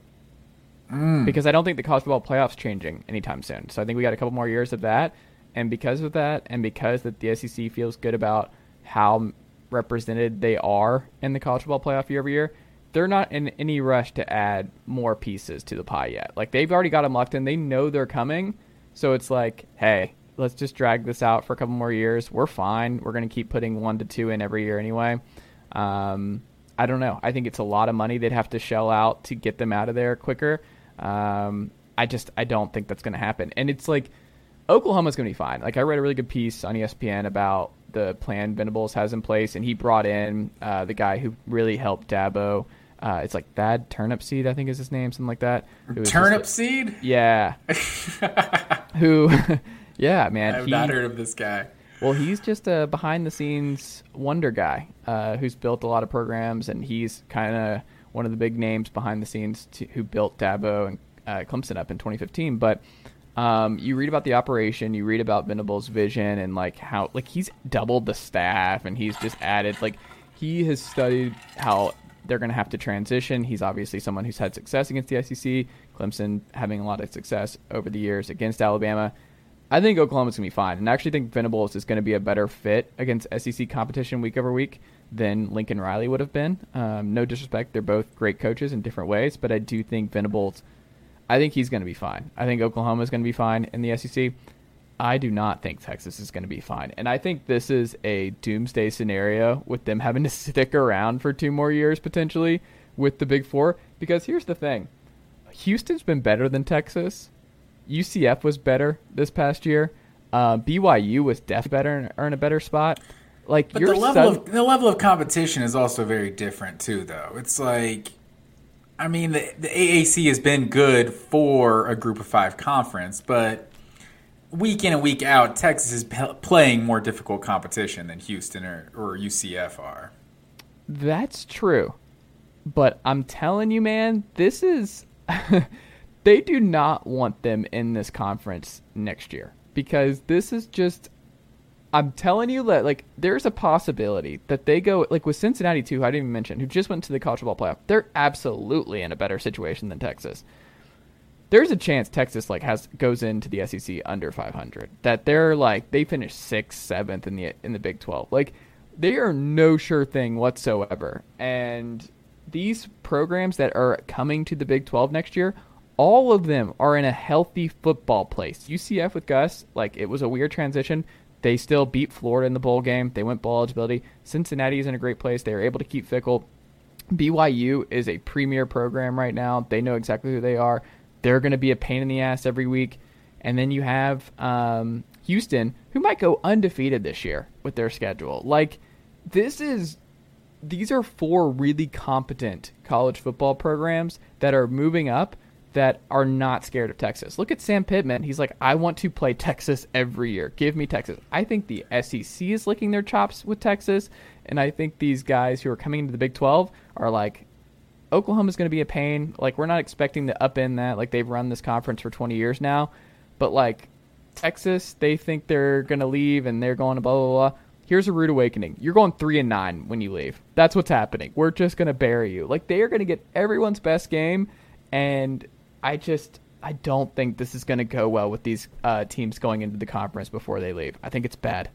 Mm. Because I don't think the college football playoffs changing anytime soon. So I think we got a couple more years of that, and because of that, and because that the SEC feels good about how represented they are in the college football playoff year over year, they're not in any rush to add more pieces to the pie yet. Like they've already got them locked in. They know they're coming, so it's like, hey, let's just drag this out for a couple more years. We're fine. We're gonna keep putting one to two in every year anyway. Um, I don't know. I think it's a lot of money they'd have to shell out to get them out of there quicker. Um, I just I don't think that's going to happen. And it's like Oklahoma's going to be fine. Like I read a really good piece on ESPN about the plan Venables has in place, and he brought in uh, the guy who really helped Dabo. Uh, it's like Thad Turnipseed, I think is his name, something like that. Turnipseed? yeah. who? yeah, man. I've he- not heard of this guy. well, he's just a behind the scenes wonder guy uh, who's built a lot of programs, and he's kind of one of the big names behind the scenes to, who built Dabo and uh, Clemson up in 2015. But um, you read about the operation, you read about Venables' vision, and like how like he's doubled the staff, and he's just added like he has studied how they're going to have to transition. He's obviously someone who's had success against the SEC. Clemson having a lot of success over the years against Alabama I think Oklahoma's going to be fine. And I actually think Venables is going to be a better fit against SEC competition week over week than Lincoln Riley would have been. Um, no disrespect. They're both great coaches in different ways, but I do think Venables, I think he's going to be fine. I think Oklahoma is going to be fine in the SEC. I do not think Texas is going to be fine. And I think this is a doomsday scenario with them having to stick around for two more years potentially with the Big Four. Because here's the thing Houston's been better than Texas. UCF was better this past year. Uh, BYU was definitely better and in a better spot. Like but the level of the level of competition is also very different too, though. It's like, I mean, the, the AAC has been good for a Group of Five conference, but week in and week out, Texas is p- playing more difficult competition than Houston or, or UCF are. That's true. But I'm telling you, man, this is. they do not want them in this conference next year because this is just. I'm telling you that like there's a possibility that they go like with Cincinnati too. I didn't even mention who just went to the college football playoff. They're absolutely in a better situation than Texas. There's a chance Texas like has goes into the SEC under 500. That they're like they finish sixth, seventh in the in the Big 12. Like they are no sure thing whatsoever. And these programs that are coming to the Big 12 next year, all of them are in a healthy football place. UCF with Gus, like it was a weird transition. They still beat Florida in the bowl game. They went bowl eligibility. Cincinnati is in a great place. They are able to keep Fickell. BYU is a premier program right now. They know exactly who they are. They're going to be a pain in the ass every week. And then you have um, Houston, who might go undefeated this year with their schedule. Like, this is these are four really competent college football programs that are moving up that are not scared of Texas. Look at Sam Pittman. He's like, I want to play Texas every year. Give me Texas. I think the SEC is licking their chops with Texas. And I think these guys who are coming into the Big 12 are like, Oklahoma's going to be a pain. Like, we're not expecting to up in that. Like, they've run this conference for 20 years now. But, like, Texas, they think they're going to leave and they're going to blah, blah, blah here's a rude awakening. You're going three and nine when you leave. That's what's happening. We're just gonna bury you. Like they are gonna get everyone's best game, and I just I don't think this is gonna go well with these uh, teams going into the conference before they leave. I think it's bad.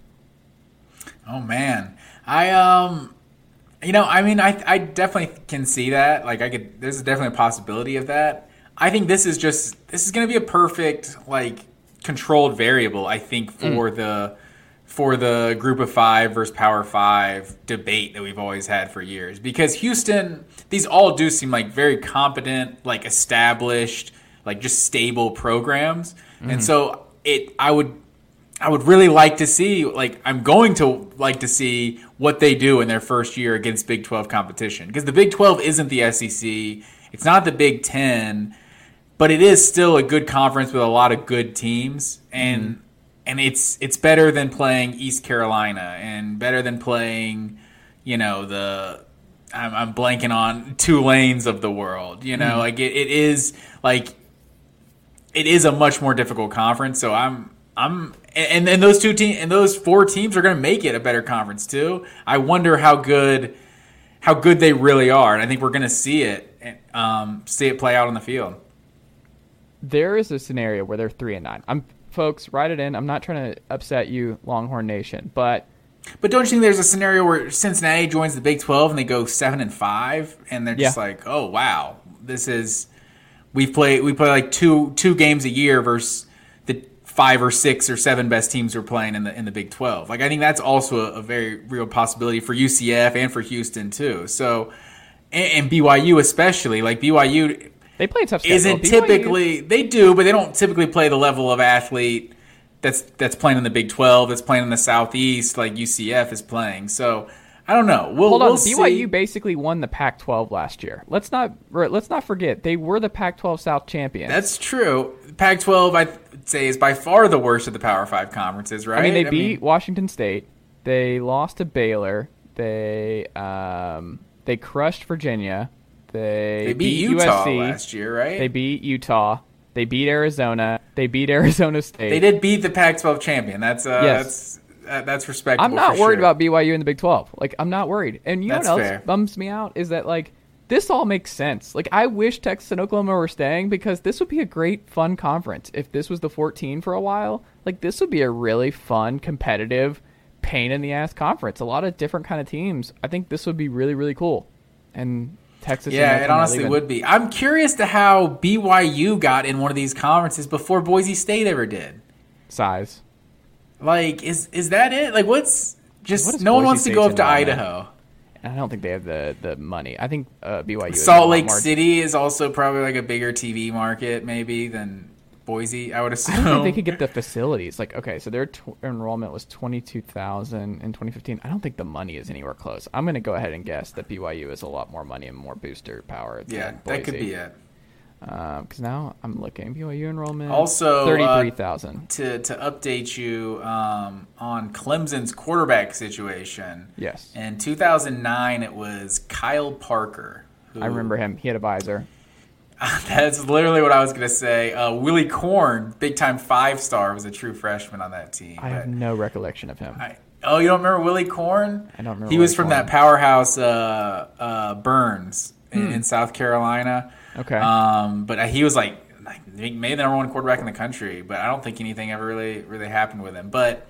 Oh man, I um. You know, I mean, I I definitely can see that. Like, I could. There's definitely a possibility of that. I think this is just this is going to be a perfect like controlled variable. I think for mm. the for the group of five versus power five debate that we've always had for years. Because Houston, these all do seem like very competent, like established, like just stable programs. Mm-hmm. And so it, I would, I would really like to see, like, I'm going to like to see what they do in their first year against Big 12 competition. Because the Big 12 isn't the SEC, it's not the Big 10, but it is still a good conference with a lot of good teams. And, mm-hmm and it's it's better than playing East Carolina and better than playing, you know, the I'm, I'm blanking on Tulanes of the world. You know, mm like it, it is like it is a much more difficult conference. So I'm I'm and and those two teams and those four teams are going to make it a better conference too. I wonder how good how good they really are, and I think we're going to see it um, see it play out on the field. There is a scenario where they're three and nine. I'm folks, write it in. I'm not trying to upset you, Longhorn Nation, but but don't you think there's a scenario where Cincinnati joins the Big 12 and they go seven and five, and they're just yeah. like, oh wow, this is we play we play like two two games a year versus the five or six or seven best teams we're playing in the in the Big 12. Like I think that's also a, a very real possibility for UCF and for Houston too. So and, and BYU especially, like BYU they play tough schedule. Isn't typically they do, but they don't typically play the level of athlete that's that's playing in the Big Twelve, that's playing in the Southeast, like UCF is playing. So I don't know. We'll, Hold on, we'll BYU see. basically won the Pac-12 last year. Let's not let's not forget they were the Pac-12 South champions. That's true. Pac-12, I'd say, is by far the worst of the Power Five conferences. Right? I mean, they I beat mean, Washington State. They lost to Baylor. They um, they crushed Virginia. They, they beat, beat Utah USC. last year, right? They beat Utah. They beat Arizona. They beat Arizona State. They did beat the Pac-12 champion. That's uh, yes. that's uh, that's respectable. I'm not worried sure. about BYU in the Big 12. Like I'm not worried. And you that's know what else fair. bums me out is that like this all makes sense. Like I wish Texas and Oklahoma were staying because this would be a great fun conference. If this was the 14 for a while, like this would be a really fun, competitive, pain in the ass conference. A lot of different kind of teams. I think this would be really really cool. And Texas. Yeah, it honestly leaving. would be. I'm curious to how BYU got in one of these conferences before Boise State ever did. size. Like, is is that it? Like, what's just What no one Boise wants to go up to? Idaho. And I don't think they have the the money. I think uh, BYU. Salt Lake City is also probably like a bigger TV market, maybe than Boise. I would assume. I don't think they could get the facilities. Like, okay, so their tw- enrollment was twenty two thousand in twenty fifteen. I don't think the money is anywhere close. I'm going to go ahead and guess that BYU is a lot more money and more booster power. yeah, that could be it. Because now I'm looking BYU enrollment Also, uh, thirty three thousand. To to update you um, on Clemson's quarterback situation. yes, In 2009, it was Kyle Parker. who- I remember him. He had a visor. That's literally what I was going to say. Uh, Willie Korn, big time five star, was a true freshman on that team. I have no recollection of him. I- oh, you don't remember Willie Korn? I don't remember He was from Korn. that powerhouse uh, uh, Byrnes in, in South Carolina. Hmm. Okay. Um, but he was like, like maybe the number one quarterback in the country, but I don't think anything ever really really happened with him. But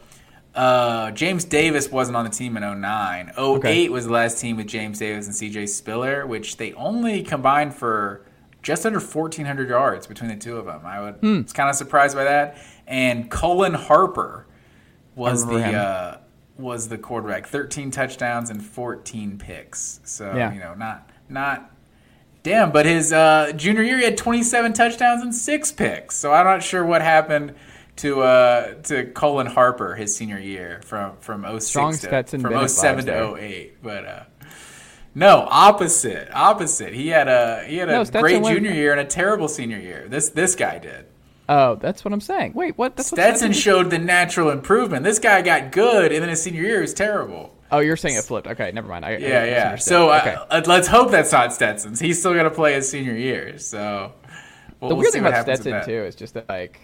uh, James Davis wasn't on the team in 09. 08 Okay. was the last team with James Davis and CJ Spiller, which they only combined for just under 1,400 yards between the two of them. I would Hmm. was kind of surprised by that. And Cullen Harper was the uh, was the quarterback. 13 touchdowns and 14 picks. So Yeah. you know, not not damn. But his uh, junior year, he had 27 touchdowns and six picks. So I'm not sure what happened to uh, to Cullen Harper his senior year from from 06 Strong to, from Bennett 07 to 08. But uh, no, opposite, opposite. He had a he had a No, great junior year and a terrible senior year. This this guy did. Oh, that's what I'm saying. Wait, what? That's what Stetson did? showed the natural improvement. This guy got good, and then his senior year was terrible. Oh, you're saying it flipped. Okay, never mind. I, I Yeah, yeah. So uh, okay. uh, let's hope that's not Stetson's. He's still going to play his senior year. So we'll, the we'll weird thing about Stetson too is just that like,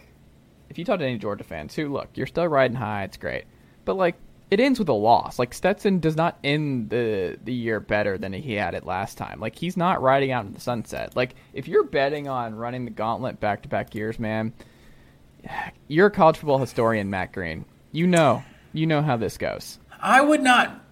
if you talk to any Georgia fans who look, you're still riding high, it's great, but like it ends with a loss. Like Stetson does not end the the year better than he had it last time. Like he's not riding out in the sunset. Like if you're betting on running the gauntlet back to back years, man, you're a college football historian, Matt Green. You know, you know how this goes. I would not.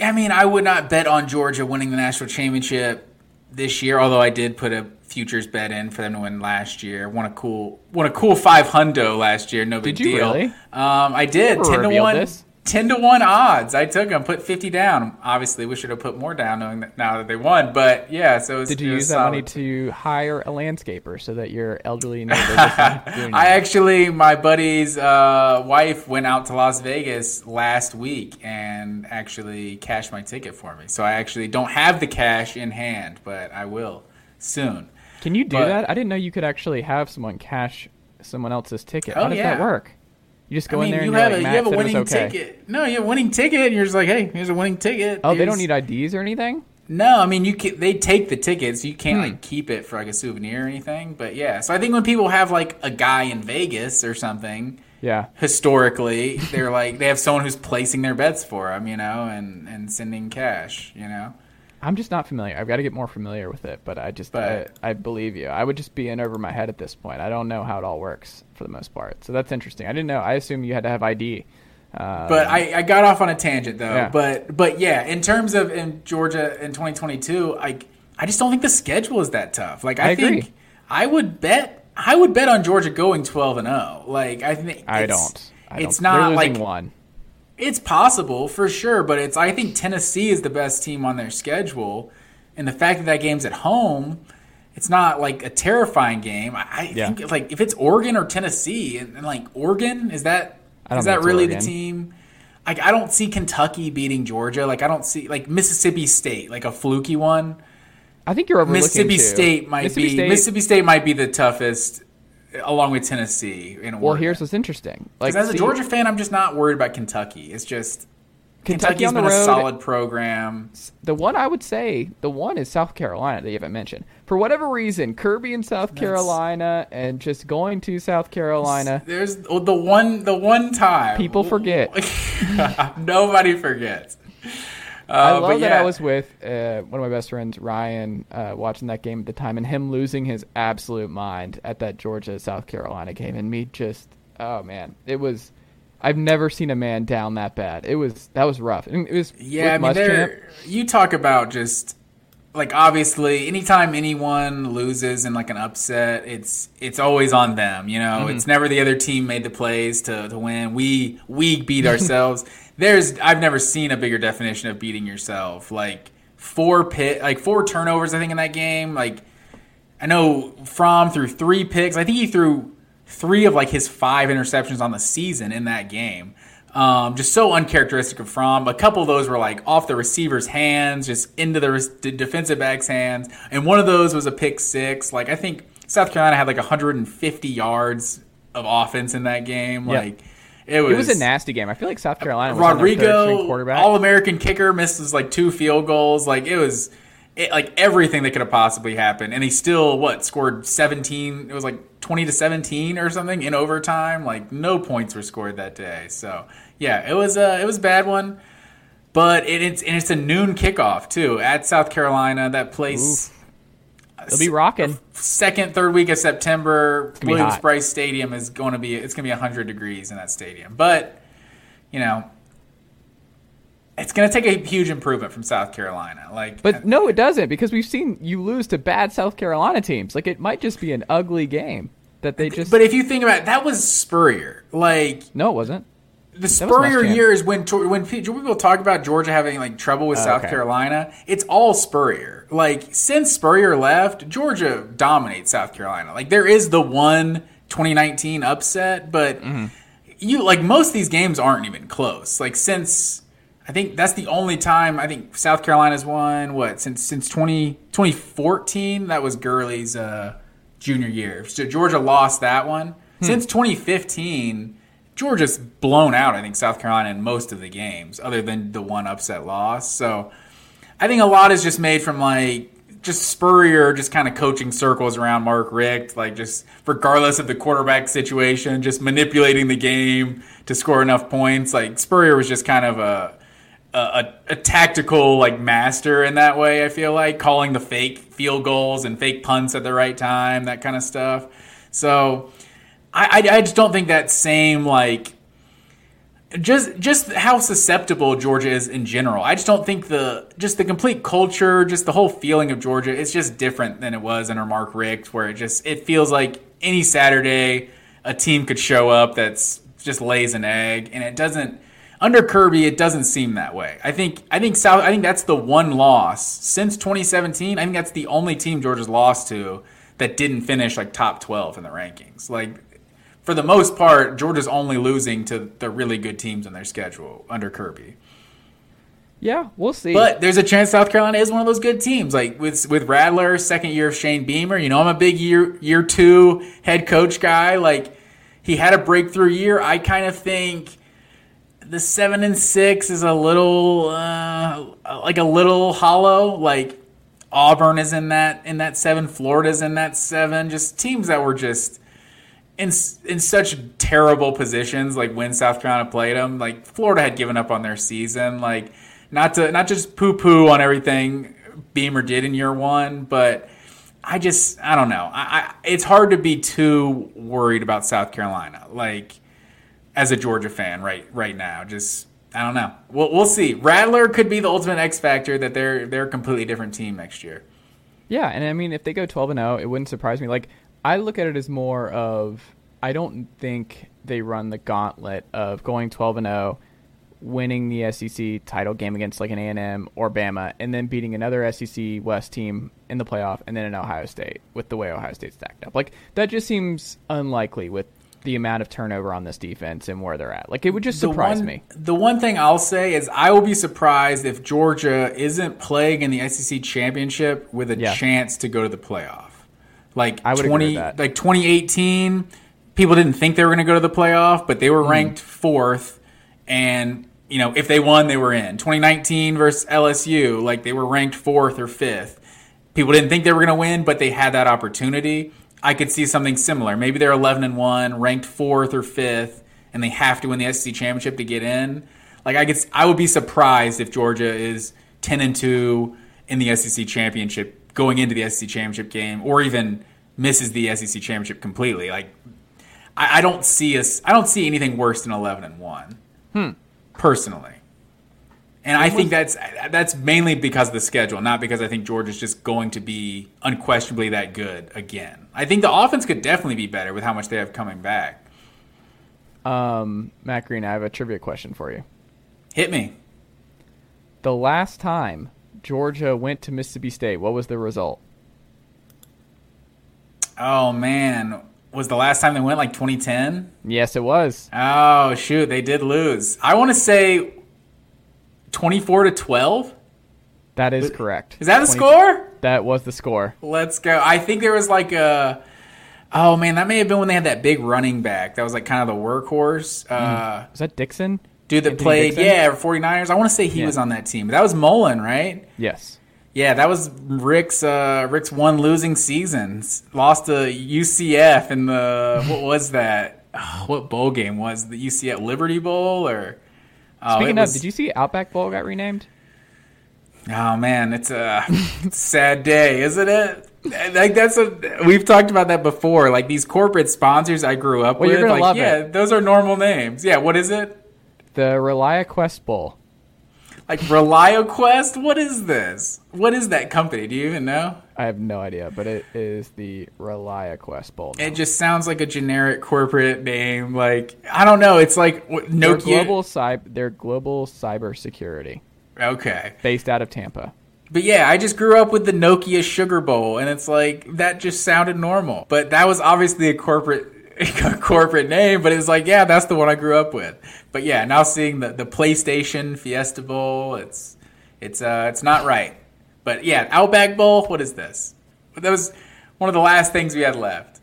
I mean, I would not bet on Georgia winning the national championship this year. Although I did put a futures bet in for them to win last year. Won a cool, won a cool five hundo last year. No big Did you deal. really? Um, I did. Ten to one. this. Ten to one odds. I took them. Put fifty down. Obviously, we should have put more down, knowing that now that they won. But yeah, so it was, Did you use that money to hire a landscaper so that your elderly neighbor doesn't I actually, my buddy's uh, wife went out to Las Vegas last week and actually cashed my ticket for me. So I actually don't have the cash in hand, but I will soon. Can you do But- that? I didn't know you could actually have someone cash someone else's ticket. How Oh, does yeah. that work? You just go I in there you and have like, a you have a winning okay. ticket. No, you have a winning ticket, and you're just like, hey, here's a winning ticket. Oh, they don't need IDs or anything. No, I mean you can, they take the tickets. You can't Hmm. like keep it for like a souvenir or anything. But yeah, so I think when people have like a guy in Vegas or something, Yeah. historically, they're like they have someone who's placing their bets for them, you know, and and sending cash, you know. I'm just not familiar. I've got to get more familiar with it, but I just But- I, I believe you. I would just be in over my head at this point. I don't know how it all works for the most part. So that's interesting. I didn't know. I assume you had to have ID. Uh, But I, I got off on a tangent though. Yeah. But but yeah, in terms of in Georgia in 2022, I I just don't think the schedule is that tough. Like I, I agree. think I would bet I would bet on Georgia going 12 and 0. Like I think I don't. I it's don't. Not like one. It's possible for sure, but it's I think Tennessee is the best team on their schedule, and the fact that that game's at home, it's not like a terrifying game. I, I Yeah. think like if it's Oregon or Tennessee, and, and like Oregon is that is that really the team? Like I don't see Kentucky beating Georgia. Like I don't see like Mississippi State, like a fluky one. I think you're overlooking Mississippi. State might Mississippi be State- Mississippi State might be the toughest, along with Tennessee. In Well, here's what's interesting. Like as a see, Georgia fan, I'm just not worried about Kentucky. It's just Kentucky the been road. a solid program. The one I would say, the one is South Carolina that you haven't mentioned. For whatever reason, Kirby in South Carolina and just going to South Carolina. There's the one the one time People forget. Nobody forgets. I love but that I was with uh, one of my best friends, Ryan, uh, watching that game at the time, and him losing his absolute mind at that Georgia South Carolina game, and me just, oh man, it was. I've never seen a man down that bad. It was that was rough. It was Yeah, I mean. You talk about just like obviously, anytime anyone loses in like an upset, it's it's always on them. You know, Mm-hmm. it's never the other team made the plays to, to win. We we beat ourselves. There's I've never seen a bigger definition of beating yourself. Like four pit, like four turnovers. I think in that game. Like I know Fromm threw three picks. I think he threw three of like his five interceptions on the season in that game. Um, just so uncharacteristic of Fromm. A couple of those were like off the receiver's hands, just into the, the defensive back's hands, and one of those was a pick six. Like I think South Carolina had like 150 yards of offense in that game. Yeah. Like it was. It was a nasty game. I feel like South Carolina was on their third string Rodrigo, quarterback. All American kicker, misses like two field goals. Like it was, it, like everything that could have possibly happened, and he still what scored seventeen. It was like twenty to seventeen or something in overtime. Like no points were scored that day. So yeah, it was a it was a bad one. But it, it's and it's a noon kickoff too at South Carolina. That place. They'll be rocking. Second, third week of September, Williams. Brice Stadium is going to be it's going to be 100 degrees in that stadium. But, you know, it's going to take a huge improvement from South Carolina. Like But uh, no, it doesn't because we've seen you lose to bad South Carolina teams. Like it might just be an ugly game that they just. but if you think about it, that was Spurrier. Like no, it wasn't. The Spurrier years when when people talk about Georgia having like trouble with South okay. Carolina, it's all Spurrier. Like since Spurrier left, Georgia dominates South Carolina. Like there is the one 2019 upset, but you like most of these games aren't even close. Like since I think that's the only time I think South Carolina's won what since since 20, 2014 that was Gurley's uh, junior year. So Georgia lost that one. Since 2015, Georgia's blown out. I think South Carolina in most of the games, other than the one upset loss. So I think a lot is just made from like just Spurrier just kind of coaching circles around Mark Richt, like just regardless of the quarterback situation, just manipulating the game to score enough points. Like Spurrier was just kind of a a, a, a tactical like master in that way. I feel like calling the fake field goals and fake punts at the right time, that kind of stuff. So I, I, I just don't think that same like just just how susceptible Georgia is in general. I just don't think the just the complete culture, just the whole feeling of Georgia is just different than it was under Mark Richt, where it just it feels like any Saturday a team could show up that's just lays an egg, and it doesn't. Under Kirby, it doesn't seem that way. I think I think South. I think that's the one loss since 2017. I think that's the only team Georgia's lost to that didn't finish like top 12 in the rankings. Like for the most part, Georgia's only losing to the really good teams in their schedule under Kirby. Yeah, we'll see. But there's a chance South Carolina is one of those good teams. Like with with Rattler, second year of Shane Beamer. You know, I'm a big year year two head coach guy. Like he had a breakthrough year. I kind of think the seven and six is a little uh, like a little hollow. Like Auburn is in that in that seven. Florida's in that seven. Just teams that were just in in such terrible positions. Like when South Carolina played them, like Florida had given up on their season. Like not to not just poo poo on everything Beamer did in year one, but I just I don't know. I, I it's hard to be too worried about South Carolina. Like as a Georgia fan right right now, just I don't know. We'll, we'll see. Rattler could be the ultimate X factor that they're they're a completely different team next year. Yeah, and I mean, if they go 12 and 0, it wouldn't surprise me. Like, I look at it as more of I don't think they run the gauntlet of going 12 and 0, winning the SEC title game against like an A&M or Bama, and then beating another SEC West team in the playoff, and then an Ohio State with the way Ohio State stacked up. Like that just seems unlikely with the amount of turnover on this defense and where they're at. Like it would just surprise one, me. The one thing I'll say is I will be surprised if Georgia isn't playing in the SEC championship with a Yeah. chance to go to the playoff. Like I would agree twenty, with that. like twenty eighteen, people didn't think they were going to go to the playoff, but they were mm. ranked fourth, and you know if they won, they were in. Twenty nineteen versus LSU, like they were ranked fourth or fifth. People didn't think they were going to win, but they had that opportunity. I could see something similar. Maybe they're 11 and 1, ranked 4th or 5th, and they have to win the SEC championship to get in. Like I could I would be surprised if Georgia is ten and two in the SEC championship, going into the SEC championship game, or even misses the SEC championship completely. Like, I, I don't see us. I don't see anything worse than eleven and one. Hmm. Personally. And I think that's that's mainly because of the schedule, not because I think Georgia's just going to be unquestionably that good again. I think the offense could definitely be better with how much they have coming back. Um, Matt Green, I have a trivia question for you. Hit me. The last time Georgia went to Mississippi State, what was the result? Oh man, was the last time they went like 2010? Yes, it was. Oh shoot, they did lose. I want to say 24 to 12. That is correct. Is that the 20 score? That was the score. Let's go. I think there was like a. Oh man, that may have been when they had that big running back. That was like kind of the workhorse. Uh, Was that Dixon? Dude that Anthony played, Dixon? yeah, 49ers. I want to say he Yeah. was on that team. That was Mullen, right? Yes. Yeah, that was Richt's uh, Richt's one losing seasons. Lost to UCF in the what was that? Oh, what bowl game was the UCF Liberty Bowl or? Oh, Speaking of, did you see Outback Bowl got renamed? Oh man, it's a sad day, isn't it? Like that's a we've talked about that before. Like these corporate sponsors I grew up Well, with, you're gonna like love yeah, it. those are normal names. Yeah, what is it? The ReliaQuest Bowl. Like ReliaQuest? What is this? What is that company? Do you even know? I have no idea, but it is the ReliaQuest Bowl. now. It just sounds like a generic corporate name. Like I don't know. It's like what, They're Nokia. global cyber. They're global cybersecurity Okay, based out of Tampa. but yeah, I just grew up with the Nokia Sugar Bowl, and it's like that just sounded normal. But that was obviously a corporate corporate name. But it's like yeah, that's the one I grew up with. But yeah, now seeing the the PlayStation Fiesta Bowl, it's it's uh it's not right. But yeah, Outback Bowl. What is this? That was one of the last things we had left.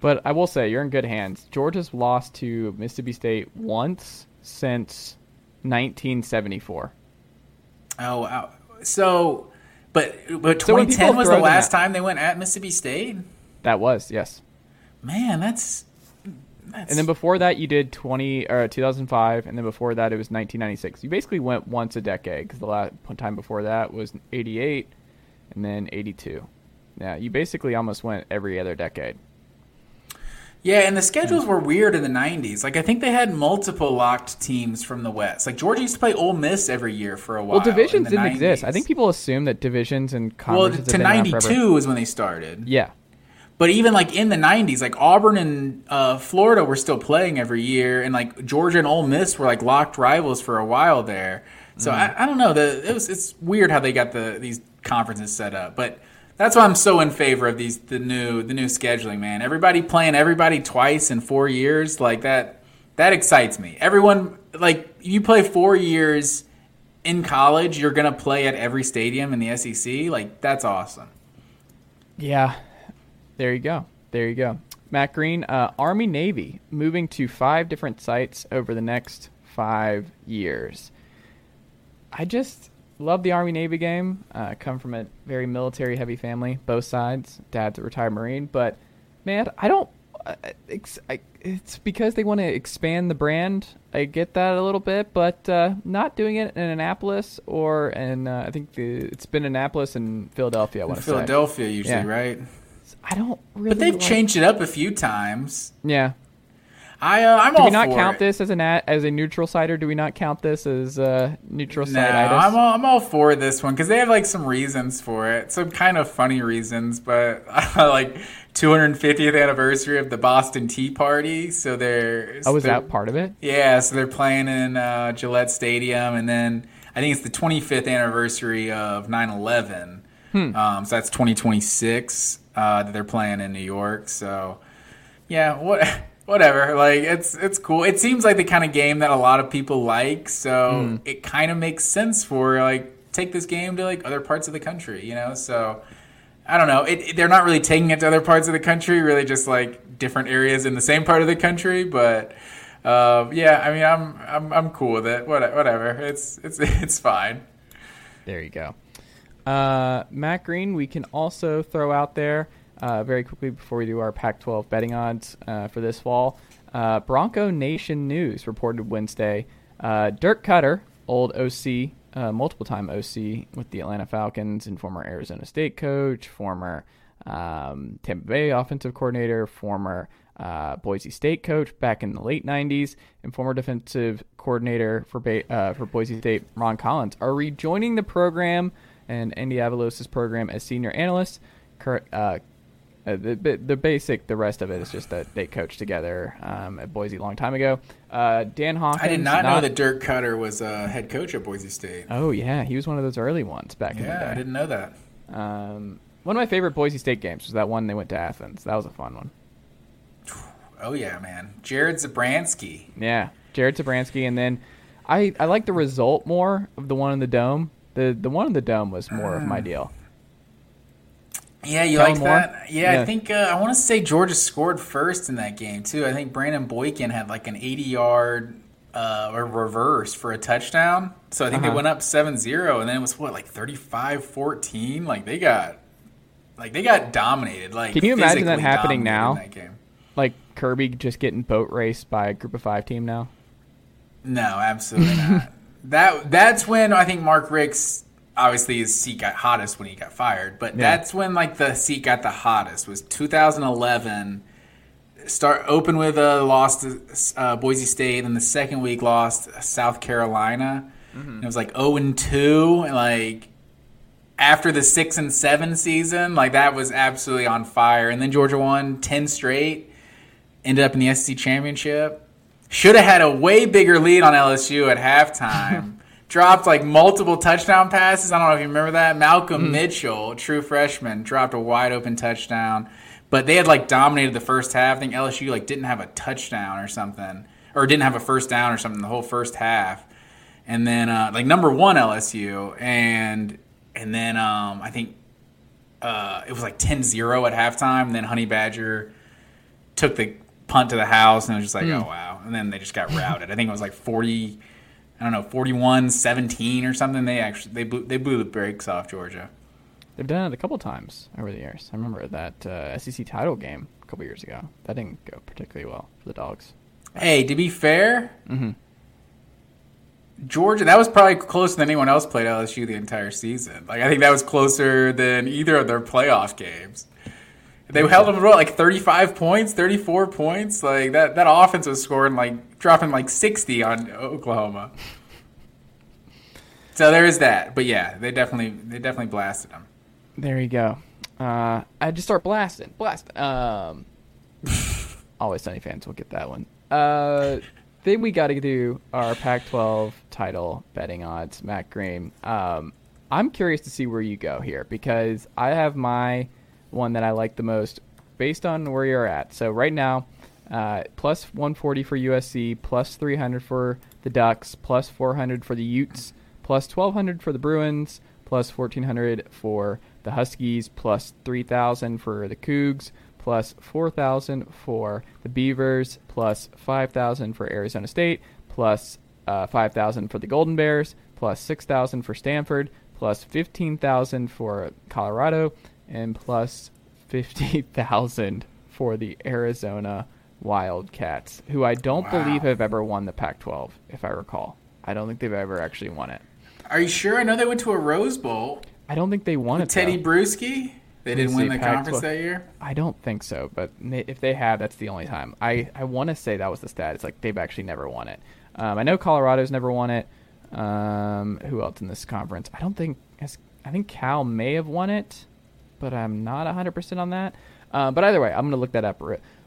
But I will say you're in good hands. Georgia's lost to Mississippi State once since 1974. Oh, wow. so, but but So 2010 was the last time they went at Mississippi State. That was yes. Man, that's that's And then before that, you did 20 uh, or 2005, and then before that, it was 1996. You basically went once a decade because the last time before that was 88, and then 82. Yeah, you basically almost went every other decade. yeah. And the schedules were weird in the 90s. Like I think they had multiple locked teams from the West. Like Georgia used to play Ole Miss every year for a while. Well, divisions didn't exist. I think people assume that divisions and Well, conferences to around forever. 92 is when they started. Yeah, But even like in the '90s, like Auburn and uh, Florida were still playing every year, and like Georgia and Ole Miss were like locked rivals for a while there. So I, I don't know. The it was it's weird how they got the these conferences set up, but that's why I'm so in favor of these the new the new scheduling. Man, everybody playing everybody twice in four years like that. That excites me. Everyone like you play four years in college, you're gonna play at every stadium in the SEC. Like that's awesome. yeah. There you go. There you go. Matt Green, uh, Army Navy, moving to five different sites over the next five years. I just love the Army Navy game. Uh, come from a very military heavy family, both sides. Dad's a retired Marine, but man, I don't. uh, It's, I, it's because they want to expand the brand. I get that a little bit, but uh, not doing it in Annapolis or in uh, I think the, it's been Annapolis and Philadelphia. I want to say. Philadelphia usually, Yeah. right? I don't really. But they've like- changed it up a few times. Yeah. I uh, I'm Do all Do we not for count it. this as an a, as a neutral site, or do we not count this as uh, neutral No, site? I'm all, I'm all for this one because they have like some reasons for it, some kind of funny reasons. But like 250th anniversary of the Boston Tea Party, so they're oh, was they're- that part of it? Yeah, so they're playing in uh, Gillette Stadium, and then I think it's the 25th anniversary of 9/11. Hmm. Um, so that's 2026 uh, that they're playing in New York. So yeah, what whatever. Like it's it's cool. It seems like the kind of game that a lot of people like. So Hmm. it kind of makes sense for like take this game to like other parts of the country. You know, so. I don't know. It, it- they're not really taking it to other parts of the country, really just like different areas in the same part of the country. But uh, yeah, I mean, I'm I'm I'm cool with it. What- Whatever. It's it's it's fine. There you go. Uh, Matt Green, we can also throw out there uh, very quickly before we do our Pac 12 betting odds uh, for this fall. Uh, Bronco Nation News reported Wednesday uh, Dirk Koetter, old OC uh, multiple time OC with the Atlanta Falcons and former Arizona State coach, former um, Tampa Bay offensive coordinator, former uh, Boise State coach back in the late 90s, and former defensive coordinator for ba- uh, for Boise State, Ron Collins, are rejoining the program and Andy Avalos' program as senior analyst. Cur- uh, uh, the, the basic, the rest of it is just that they coached together um, at Boise a long time ago. Uh, Dan Hawkins. I did not, not, know that Dirk Koetter was a head coach at Boise State. Oh yeah, he was one of those early ones back yeah, in the day. I didn't know that. Um, one of my favorite Boise State games was that one they went to Athens. That was a fun one. Oh yeah, man, Jared Zabransky. Yeah, Jared Zabransky, and then I I like the result more of the one in the dome. The the one in the dome was more of my mm. deal. Yeah, you like that? Yeah, yeah, I think uh, I want to say Georgia scored first in that game too. I think Brandon Boykin had like an 80-yard uh, reverse for a touchdown. So I think uh-huh. they went up 7-0 and then it was what like 35-14. Like they got like they got dominated. Like Can you imagine that happening now? That like Kirby just getting boat raced by a group of 5 team now? No, absolutely not. That that's when I think Mark Richt's obviously his seat got hottest when he got fired, but yeah. that's when like the seat got the hottest was 2011. Start open with a loss to uh, Boise State, and the second week lost South Carolina. Mm-hmm. It was like 0 and 2, and like after the six and seven season, like that was absolutely on fire. And then Georgia won 10 straight, ended up in the SEC championship. Should have had a way bigger lead on LSU at halftime. dropped like multiple touchdown passes. I don't know if you remember that. Malcolm mm. Mitchell, true freshman, dropped a wide open touchdown. But they had like dominated the first half. I think LSU like didn't have a touchdown or something, or didn't have a first down or something the whole first half. And then uh, like number one LSU, and and then um, I think uh, it was like 10-0 at halftime. And then Honey Badger took the punt to the house, and it was just like, mm. oh wow. And then they just got routed. I think it was like forty. I don't know, 41-17 or something. They actually they blew, they blew the brakes off Georgia. They've done it a couple times over the years. I remember that uh, SEC title game a couple years ago. That didn't go particularly well for the Dogs. Hey, to be fair, mm-hmm. Georgia that was probably closer than anyone else played LSU the entire season. Like I think that was closer than either of their playoff games. They held them to like 35 points, 34 points. Like that that offense was scoring like dropping like 60 on Oklahoma. So there is that. But yeah, they definitely they definitely blasted them. There you go. Uh, I just start blasting, blasting. Um, always Sunny fans will get that one. Uh, then we got to do our Pac-12 title betting odds, Matt Green. Um, I'm curious to see where you go here because I have my one that I like the most based on where you're at. So right now, uh, plus 140 for USC, plus 300 for the Ducks, plus 400 for the Utes, plus 1200 for the Bruins, plus 1400 for the Huskies, plus 3000 for the Cougs, plus 4000 for the Beavers, plus 5000 for Arizona State, plus, uh, 5000 for the Golden Bears, plus 6000 for Stanford, plus 15,000 for Colorado, and plus 50,000 for the Arizona Wildcats, who I don't wow. believe have ever won the Pac 12, if I recall. I don't think they've ever actually won it. Are you sure? I know they went to a Rose Bowl. I don't think they won With it. Tedy though. Bruschi? They didn't win the Pac-12. conference that year? I don't think so, but if they have, that's the only time. I, I want to say that was the stat. It's like they've actually never won it. Um, I know Colorado's never won it. Um, who else in this conference? I don't think. I think Cal may have won it but I'm not 100% on that. Uh, but either way, I'm going to look that up.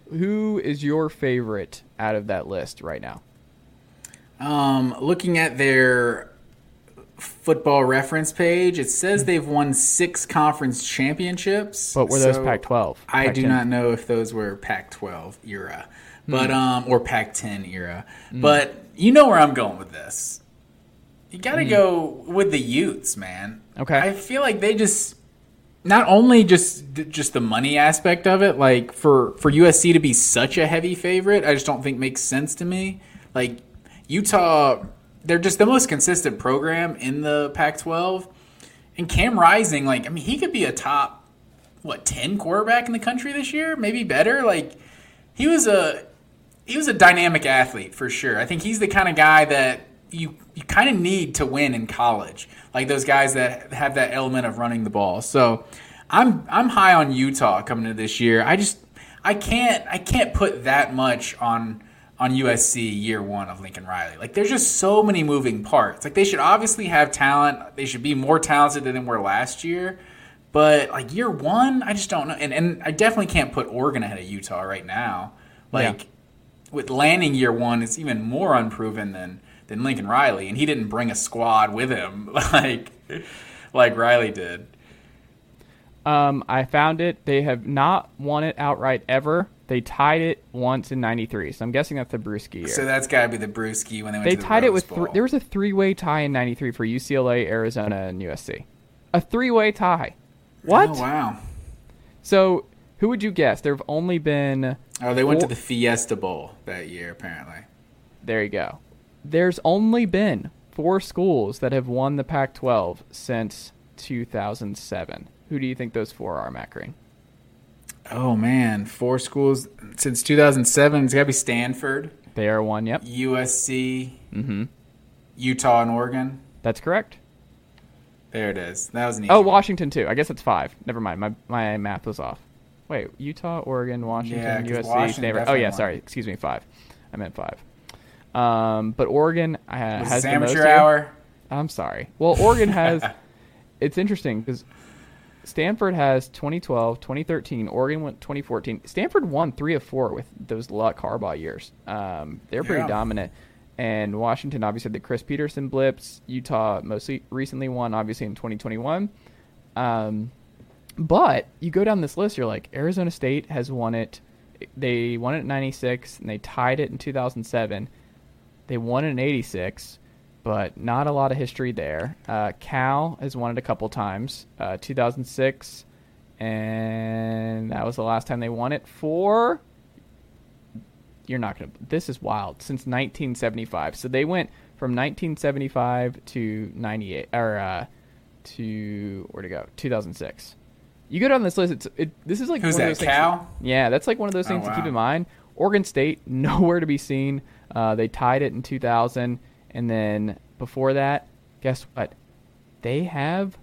Who is your favorite out of that list right now? Um, looking at their football reference page, it says they've won six conference championships. But were those so Pac-12? I Pac-10? do not know if those were Pac-12 era, but mm. um, or Pac-10 era. Mm. But you know where I'm going with this. You got to mm. go with the Utes, man. Okay. I feel like they just not only just just the money aspect of it, like for for USC to be such a heavy favorite, I just don't think makes sense to me. Like Utah, they're just the most consistent program in the Pac-12, and Cam Rising, like I mean, he could be a top what ten quarterback in the country this year, maybe better. Like he was a he was a dynamic athlete for sure. I think he's the kind of guy that you you kind of need to win in college, like those guys that have that element of running the ball. So I'm I'm high on Utah coming into this year. I just I can't I can't put that much on on USC year one of Lincoln Riley. Like there's just so many moving parts. Like they should obviously have talent. They should be more talented than they were last year. But like year one, I just don't know. And and I definitely can't put Oregon ahead of Utah right now. Like Yeah. with Lanning year one, it's even more unproven than than Lincoln Riley, and he didn't bring a squad with him like like Riley did. Um, I found it. They have not won it outright ever. They tied it once in '93, so I'm guessing that's the Bruschi year. So that's got to be the Bruschi when they went they to the tied it with th- there was a three-way tie in '93 for UCLA, Arizona, and USC. A three-way tie. What? Oh wow! So who would you guess? There have only been Oh, they went to the Fiesta Bowl that year apparently. there you go. There's only been four schools that have won the Pac-12 since 2007. Who do you think those four are, Matt Green? Oh man, four schools since 2007. It's got to be Stanford, They are one. Yep, USC, Mm-hmm. Utah, and Oregon. that's correct. There it is. That was an easy Oh. Washington too. I guess it's five. Never mind. My my math was off. Wait, Utah, Oregon, Washington, Yeah, USC, Washington Stanford. Oh yeah, won. sorry. Excuse me, five. I meant five. Um, but Oregon uh, has amateur hour? I'm sorry. Well, Oregon has. it's interesting because Stanford has 2012, 2013. Oregon went 2014. Stanford won three of four with those Luck Harbaugh years. Um, they're pretty Yeah. dominant. And Washington obviously had the Chris Petersen blips. Utah mostly recently won, obviously in 2021. Um, but you go down this list, you're like Arizona State has won it. They won it in '96 and they tied it in 2007. They won in '86, but not a lot of history there. Uh, Cal has won it a couple times, uh, 2006, and that was the last time they won it for. You're not gonna. This is wild. Since 1975, so they went from 1975 to 98, or uh, to where to go? 2006. You go down this list. It's it. This is like Who's one of that? those things- Cal? yeah, that's like one of those Oh, things to keep in mind. Oregon State, nowhere to be seen. Uh, they tied it in 2000, and then before that, guess what? They have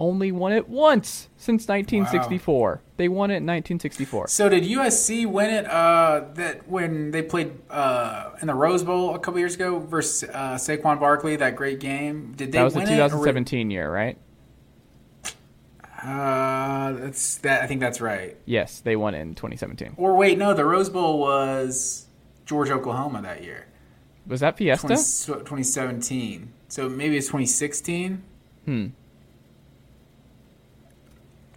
only won it once since 1964. They won it in 1964. So did USC win it? Uh, that when they played uh, in the Rose Bowl a couple years ago versus uh, Saquon Barkley, that great game. Did they That was the win it? or- 2017 year, right? Uh, that's that. I think that's right. Yes, they won in 2017. Or wait, no, the Rose Bowl was Georgia, Oklahoma that year, Was that Fiesta? 20, 2017. So maybe it's 2016. Hmm.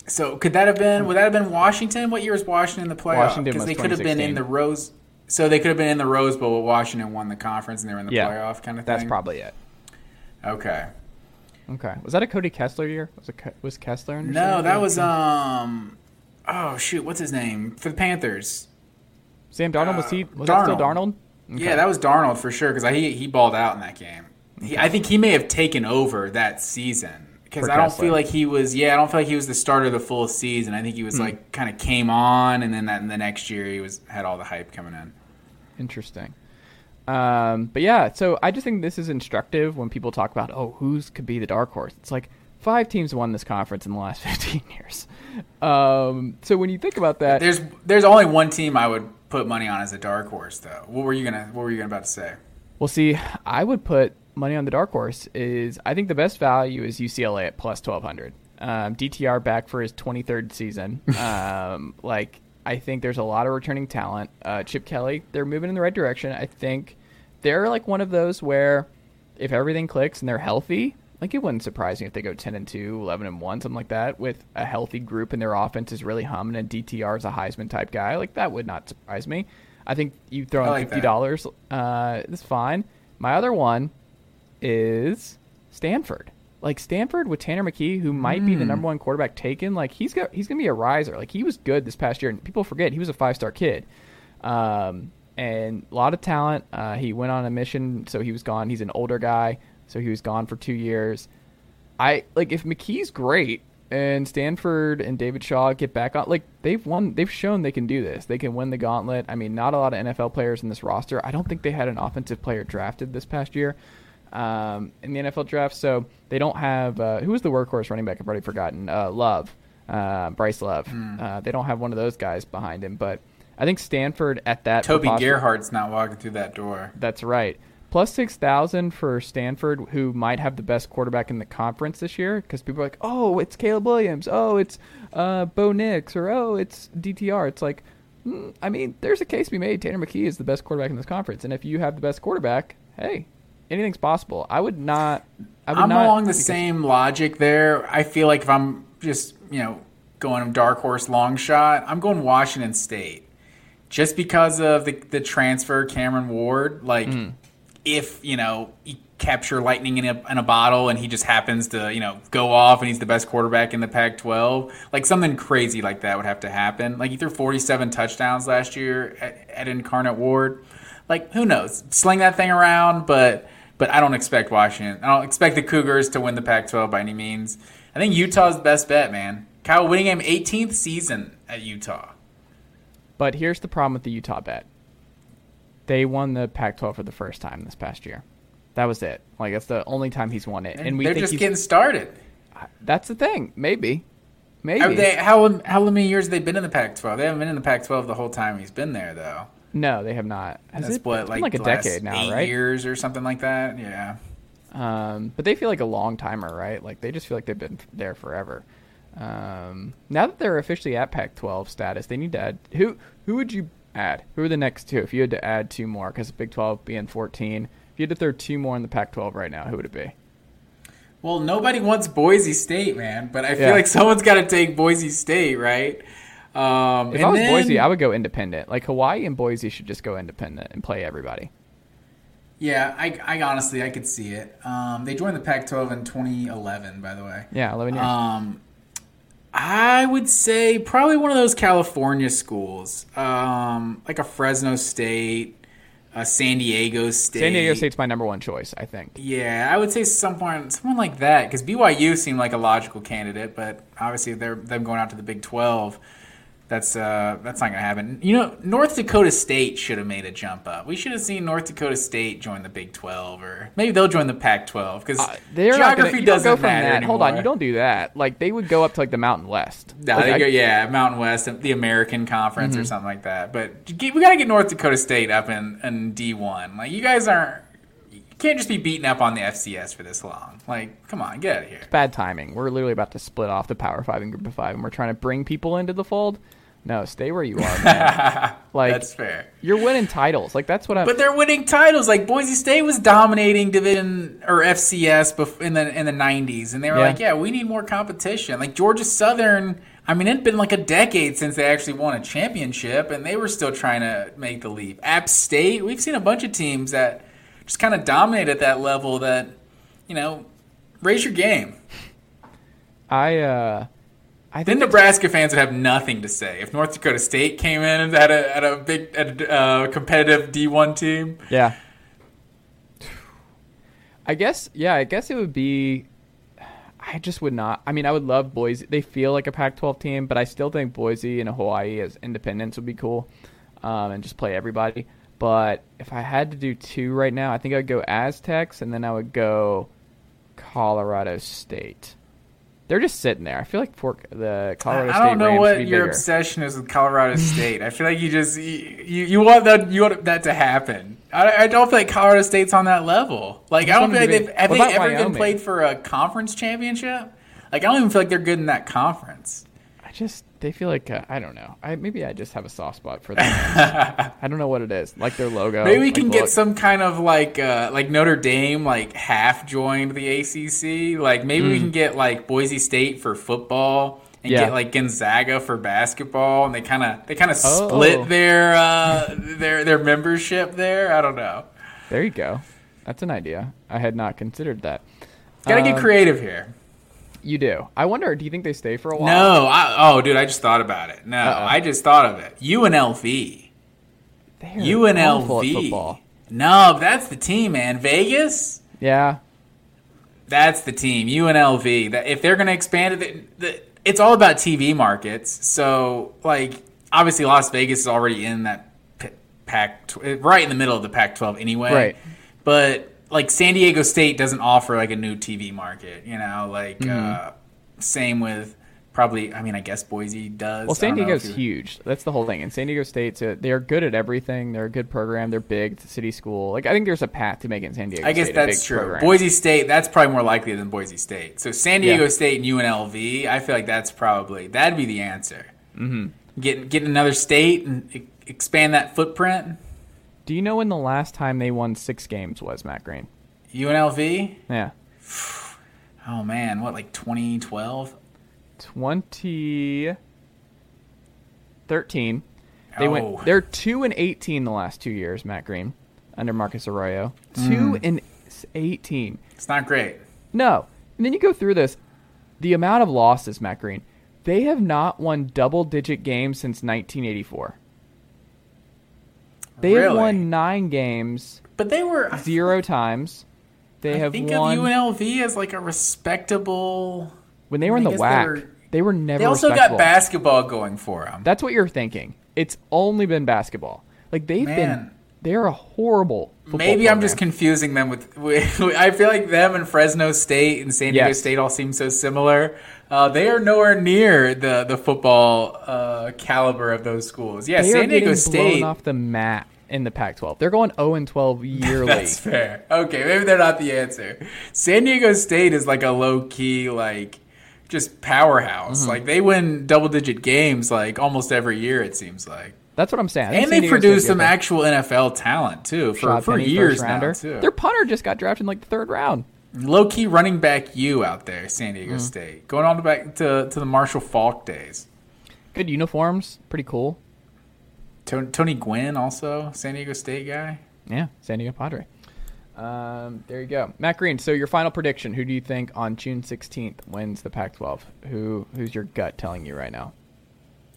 So could that have been? Would that have been Washington? What year was Washington in the playoff? Washington Because they could have been in the Rose. So they could have been in the Rose Bowl, but Washington won the conference and they were in the Yeah. playoff kind of thing. That's probably it. okay. Okay. Was that a Cody Kessler year? Was it was Kessler? No, that was um. Oh shoot, what's his name for the Panthers? Sam Darnold. Was uh, he? Was that still Darnold. Darnold? Yeah, that was Darnold for sure because he he balled out in that game. He, I think he may have taken over that season because I don't feel like he was. Yeah, I don't feel like he was the starter of the full season. I think he Hmm. was like kind of came on, and then that in the next year he was had all the hype coming in. Interesting. Um, but yeah, so I just think this is instructive when people talk about, oh, who's could be the dark horse. It's like five teams won this conference in the last 15 years. Um, so when you think about that, There's there's only one team I would put money on as a dark horse though. What were you gonna What were you gonna about to say? Well, see, I would put money on the dark horse. Is I think the best value is UCLA at plus twelve hundred. Um, DTR back for his twenty third season. um, like I think there's a lot of returning talent. Uh, Chip Kelly, they're moving in the right direction. I think they're like one of those where if everything clicks and they're healthy, like it wouldn't surprise me if they go 10 and 2, 11 and 1, something like that, with a healthy group and their offense is really humming and DTR is a Heisman type guy. Like that would not surprise me. I think you throw in like fifty dollars, uh, it's fine. My other one is Stanford. Like Stanford with Tanner McKee, who might be the Hmm. number one quarterback taken. Like he's got he's gonna be a riser. Like he was good this past year, and people forget he was a five star kid. Um, and a lot of talent. Uh, he went on a mission, so he was gone. He's an older guy, so he was gone for two years. I like if McKee's great and Stanford and David Shaw get back on. Like they've won, they've shown they can do this. They can win the gauntlet. I mean, not a lot of NFL players in this roster. I don't think they had an offensive player drafted this past year. um, in the NFL draft. So they don't have uh, who was the workhorse running back? I've already forgotten. Uh, Love, uh, Bryce Love. Hmm. Uh, they don't have one of those guys behind him, but I think Stanford at that Toby Gerhart's not walking through that door. That's right. Plus six thousand for Stanford, who might have the best quarterback in the conference this year, because people are like, "Oh, it's Caleb Williams. Oh, it's uh, Bo Nix, or oh, it's DTR." It's like, mm, I mean, there's a case to be made. Tanner McKee is the best quarterback in this conference, and if you have the best quarterback, hey, anything's possible. I would not. I would I'm not, along the same logic there. I feel like if I'm just, you know, going dark horse long shot, I'm going Washington State. Just because of the, the transfer, Cameron Ward, like Hmm. If, you know, you capture lightning in a, in a bottle and he just happens to, you know, go off and he's the best quarterback in the Pac 12, like something crazy like that would have to happen. Like he threw 47 touchdowns last year at, at Incarnate Word. Like, who knows? Sling that thing around, but but I don't expect Washington. I don't expect the Cougars to win the Pac-12 by any means. I think Utah's the best bet, man. Kyle Whittingham, 18th season at Utah. But here's the problem with the Utah bet. They won the Pac-12 for the first time this past year. That was it. Like that's the only time he's won it, and we They're just getting started. that's the thing. Maybe, maybe. They, how how many years have they been in the Pac-12? They haven't been in the Pac-12 the whole time he's been there, though. No, they have not. Has That's it what it's like been like a decade now, right? Years or something like that. Yeah. Um, but they feel like a long timer, right? Like they just feel like they've been there forever. Um, now that they're officially at Pac-12 status, they need to add who? Who would you add? Who are the next two? If you had to add two more, because Big 12 being 14, if you had to throw two more in the Pac-12 right now, who would it be? Well, nobody wants Boise State, man. But I feel Yeah. like someone's got to take Boise State, right? Um, If I was then- Boise, I would go independent. Like Hawaii and Boise should just go independent and play everybody. Yeah, I, I honestly I could see it. Um, they joined the Pac-12 in 2011, by the way. Yeah, 11 years. Um, I would say probably one of those California schools, um, like a Fresno State, a San Diego State. San Diego State's my number one choice, I think. Yeah, I would say someone someone like that because BYU seemed like a logical candidate, but obviously they're them going out to the Big Twelve. That's uh that's not gonna happen. You know, North Dakota State should have made a jump up. We should have seen North Dakota State join the Big Twelve, or maybe they'll join the Pac twelve because Uh, geography gonna, doesn't go from matter that. Hold on, you don't do that. Like they would go up to like the Mountain West. No, Like, they I- go, yeah, Mountain West, the American Conference Mm-hmm. or something like that. But we got to get North Dakota State up in, in D1. Like, you guys aren't, you can't just be beaten up on the FCS for this long. Like, come on, get out of here. It's bad timing. We're literally about to split off the Power Five and Group of Five, and we're trying to bring people into the fold. No, stay where you are, man. like That's fair. you're winning titles. Like that's what I'm. But they're winning titles. Like Boise State was dominating division or FCS bef- in the in the '90s, and they were Yeah. like, "Yeah, we need more competition." Like Georgia Southern. I mean, it'd been like a decade since they actually won a championship, and they were still trying to make the leap. App State. We've seen a bunch of teams that just kind of dominate at that level. That you know, raise your game. I uh, I Then Nebraska fans would have nothing to say if North Dakota State came in and had a, had a big had a, uh, competitive D1 team. yeah. I guess yeah. I guess it would be. I just would not. I mean, I would love Boise. They feel like a Pac-12 team, but I still think Boise and Hawaii as independents would be cool, um, and just play everybody. But if I had to do two right now, I think I'd go Aztecs, and then I would go Colorado State. They're just sitting there. I feel like for the Colorado I State I don't know Rams what your bigger. obsession is with Colorado State. I feel like you just you, you, want that you want that to happen. I, I don't feel like Colorado State's on that level. Like I don't feel like they've have they ever been played for a conference championship. Like I don't even feel like they're good in that conference. Just they feel like uh, I don't know. I maybe I just have a soft spot for them. I don't know what it is. Like their logo. Maybe we like, can get look- some kind of like uh, like Notre Dame like half joined the ACC. Like maybe we can get like Boise State for football and. Yeah. get like Gonzaga for basketball, and they kind of they kind of Oh. split their uh, their their membership there. I don't know. There you go. That's an idea. I had not considered that. Gotta get Um, creative here. You do. I wonder. Do you think they stay for a while? No, I, oh, dude, I just thought about it. No, Uh-oh. I just thought of it. UNLV, They're UNLV. football. No, that's the team, man. Vegas. Yeah. That's the team, UNLV. That if they're going to expand it, it's all about TV markets. So, like, obviously, Las Vegas is already in that p- Pac, right in the middle of the Pac-12 anyway. Right. But like San Diego State doesn't offer like a new TV market, you know, like Mm-hmm. uh, same with probably. I mean, I guess Boise does. Well, San Diego's you- huge. That's the whole thing. And San Diego State's a, they're good at everything. They're a good program. They're big. It's a city school. Like I think there's a path to making San Diego. I guess State that's true. program. Boise State, that's probably more likely than Boise State. So San Diego Yeah. State and UNLV, I feel like that's probably that'd be the answer. Mm-hmm. Get get another state and expand that footprint. Do you know when the last time they won six games was Matt Green? UNLV. Yeah, Oh man, what like 2012? twenty thirteen. They Oh. went. They're two and eighteen the last two years. Matt Green under Marcus Arroyo. Two Hmm. and eighteen. It's not great. No. And then you go through this. The amount of losses, Matt Green. They have not won double digit games since 1984. They have won nine games But they were. Zero times. They I have think won of UNLV as like a respectable. when they were in the WAC. they They were- were, never. They also got basketball going for them. That's what you're thinking. It's only been basketball. Like they've Man. been. They're a horrible. Maybe I'm just confusing them with, with. I feel like them and Fresno State and San Diego Yes. State all seem so similar. Uh, they are nowhere near the the football uh, caliber of those schools. Yeah, They San Diego State. off the map in the Pac-12. They're going 0 and 12 yearly. That's fair. Okay, maybe they're not the answer. San Diego State is like a low key like just powerhouse. Mm-hmm. Like they win double digit games like almost every year. It seems like. That's what I'm saying. And they produce some actual NFL talent too for, for Penny, years now too. Their punter just got drafted in like the third round. Low key running back you out there, San Diego Mm-hmm. State. Going on to back to, to the Marshall Faulk days. Good uniforms, pretty cool. Tony, Tony Gwynn also San Diego State guy. Yeah, San Diego Padre. Um, there you go, Matt Green. So your final prediction: Who do you think on June 16th wins the Pac-12? Who Who's your gut telling you right now?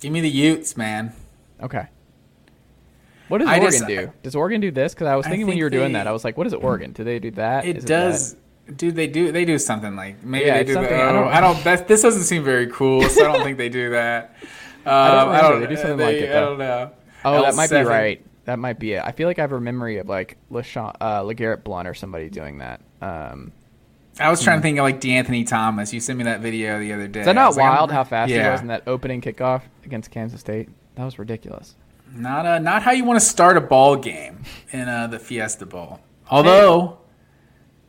Give me the Utes, man. Okay. What does I Oregon just- do? Does Oregon do this? Because I was I thinking when you were doing that, I was like, what is Oregon? Do they do that? It Is does. Dude, they do. They do something like maybe Yeah, they do. The, something- I don't- I don't. That, this doesn't seem very cool, so I don't think they do that. Um, don't I don't. remember. They do something like it, I don't know. Oh, that might be right. That might be it. I feel like I have a memory of like LaShawn, uh, LeGarrette Blount or somebody doing that. Um, I was trying to think of like De'Anthony Thomas. You sent me that video the other day. is that not was like, wild how fast he yeah. was in that opening kickoff against Kansas State? That was ridiculous. Not uh, not how you want to start a ball game in uh, the Fiesta Bowl. Although,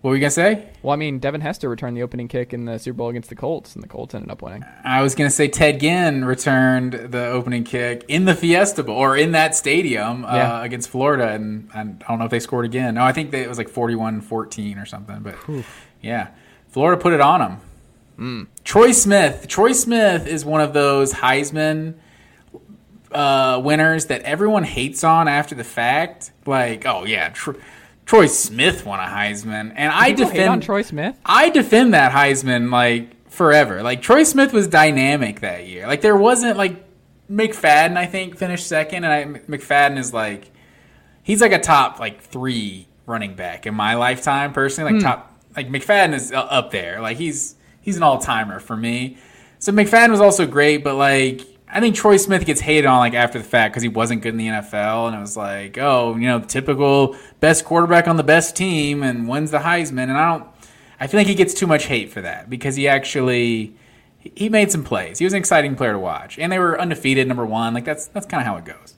what were you gonna say? Well, I mean, Devin Hester returned the opening kick in the Super Bowl against the Colts, and the Colts ended up winning. I was gonna say Ted Ginn returned the opening kick in the Fiesta Bowl or in that stadium uh, against Florida, and I don't know if they scored again. No, I think they, it was like 41-14 or something. But yeah, Florida put it on them. Hmm. Troy Smith. Troy Smith is one of those Heisman uh, winners that everyone hates on after the fact. Like, oh yeah, Tr- Troy Smith won a Heisman, and I defend on Troy Smith. I defend that Heisman like forever. Like Troy Smith was dynamic that year. Like there wasn't like McFadden. I think finished second, and I, McFadden is like he's like a top like three running back in my lifetime personally. Like top like McFadden is uh, up there. Like he's he's an all timer for me. So McFadden was also great, but like I think Troy Smith gets hated on like after the fact because he wasn't good in the NFL, and it was like, oh, you know, the typical best quarterback on the best team and wins the Heisman, and I don't. I feel like he gets too much hate for that because he actually he made some plays. He was an exciting player to watch, and they were undefeated, number one. Like that's that's kind of how it goes.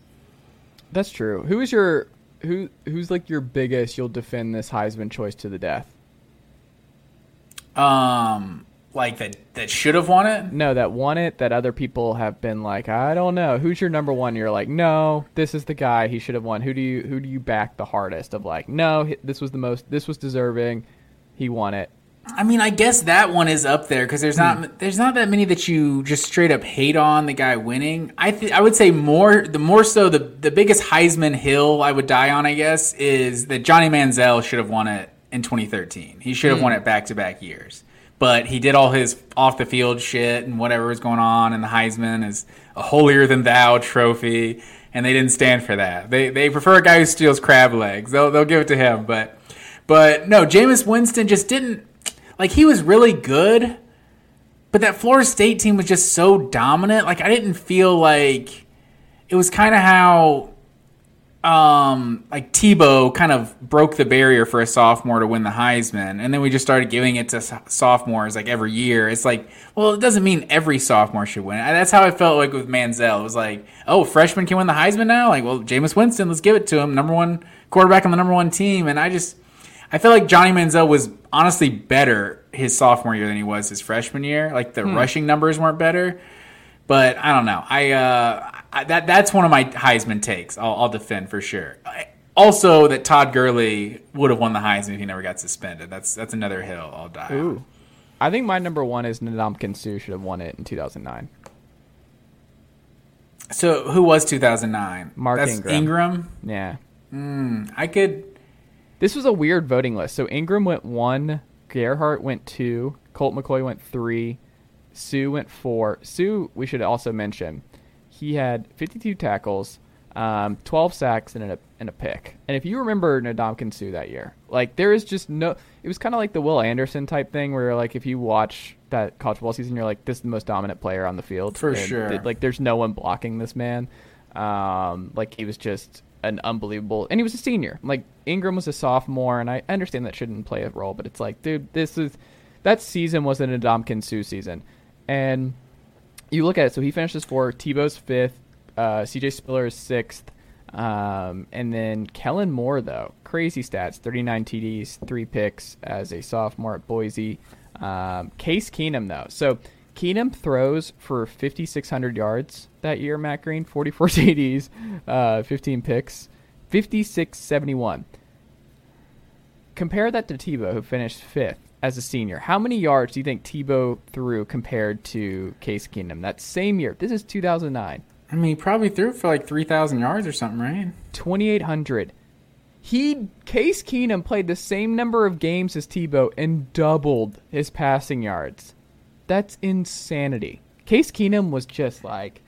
That's true. Who is your who? Who's like your biggest? You'll defend this Heisman choice to the death. Um, like that that should have won it. No, that won it. That other people have been like, I don't know. Who's your number one? You're like, no, this is the guy. He should have won. Who do you who do you back the hardest? Of like, no, this was the most. This was deserving. He won it. I mean, I guess that one is up there because there's not hmm. there's not that many that you just straight up hate on the guy winning. I th- I would say more the more so the the biggest Heisman hill I would die on, I guess, is that Johnny Manziel should have won it in 2013. He should have hmm. won it back to back years, but he did all his off the field shit and whatever was going on, and the Heisman is a holier than thou trophy, and they didn't stand for that. They they prefer a guy who steals crab legs. They'll they'll give it to him, but but no, Jameis Winston just didn't like he was really good, but that Florida State team was just so dominant. Like I didn't feel like it was kind of how um, like Tebow kind of broke the barrier for a sophomore to win the Heisman, and then we just started giving it to sophomores like every year. It's like, well, it doesn't mean every sophomore should win. That's how I felt like with Manziel. It was like, oh, freshman can win the Heisman now. Like, well, Jameis Winston, let's give it to him, number one quarterback on the number one team. And I just, I feel like Johnny Manziel was honestly better his sophomore year than he was his freshman year. Like the hmm. rushing numbers weren't better, but I don't know. I uh, I, that that's one of my Heisman takes. I'll, I'll defend for sure. also, that Todd Gurley would have won the Heisman if he never got suspended. That's that's another hill I'll die. Ooh. On. I think my number one is Ndamukong Suh should have won it in 2009. So who was 2009? Mark That's Ingram. Ingram. Yeah. Mm, I could. This was a weird voting list. So Ingram went one, Gerhart went two, Colt McCoy went three, Suh went four. Suh, we should also mention, he had 52 tackles, um, 12 sacks, and a, and a pick. And if you remember Ndamukong Suh that year, like there is just no. It was kind of like the Will Anderson type thing, where like if you watch that college football season, you're like, this is the most dominant player on the field for and sure. Th- like there's no one blocking this man. Um, like he was just an unbelievable, and he was a senior. Like Ingram was a sophomore, and I understand that shouldn't play a role, but it's like, dude, this is that season was an Ndamukong Suh season, and you look at it. So he finishes fourth. Tebow's fifth. Uh, C.J. Spiller is sixth. Um, and then Kellen Moore, though, crazy stats: 39 TDs, three picks as a sophomore at Boise. Um, Case Keenum, though, so Keenum throws for 5,600 yards that year. Matt Green, 44 TDs, uh, 15 picks, 56-71. Compare that to Tebow, who finished fifth as a senior, how many yards do you think Tebow threw compared to Case Keenum that same year? This is 2009. I mean, he probably threw for like 3,000 yards or something, right? 2,800. He Case Keenum played the same number of games as Tebow and doubled his passing yards. That's insanity. Case Keenum was just like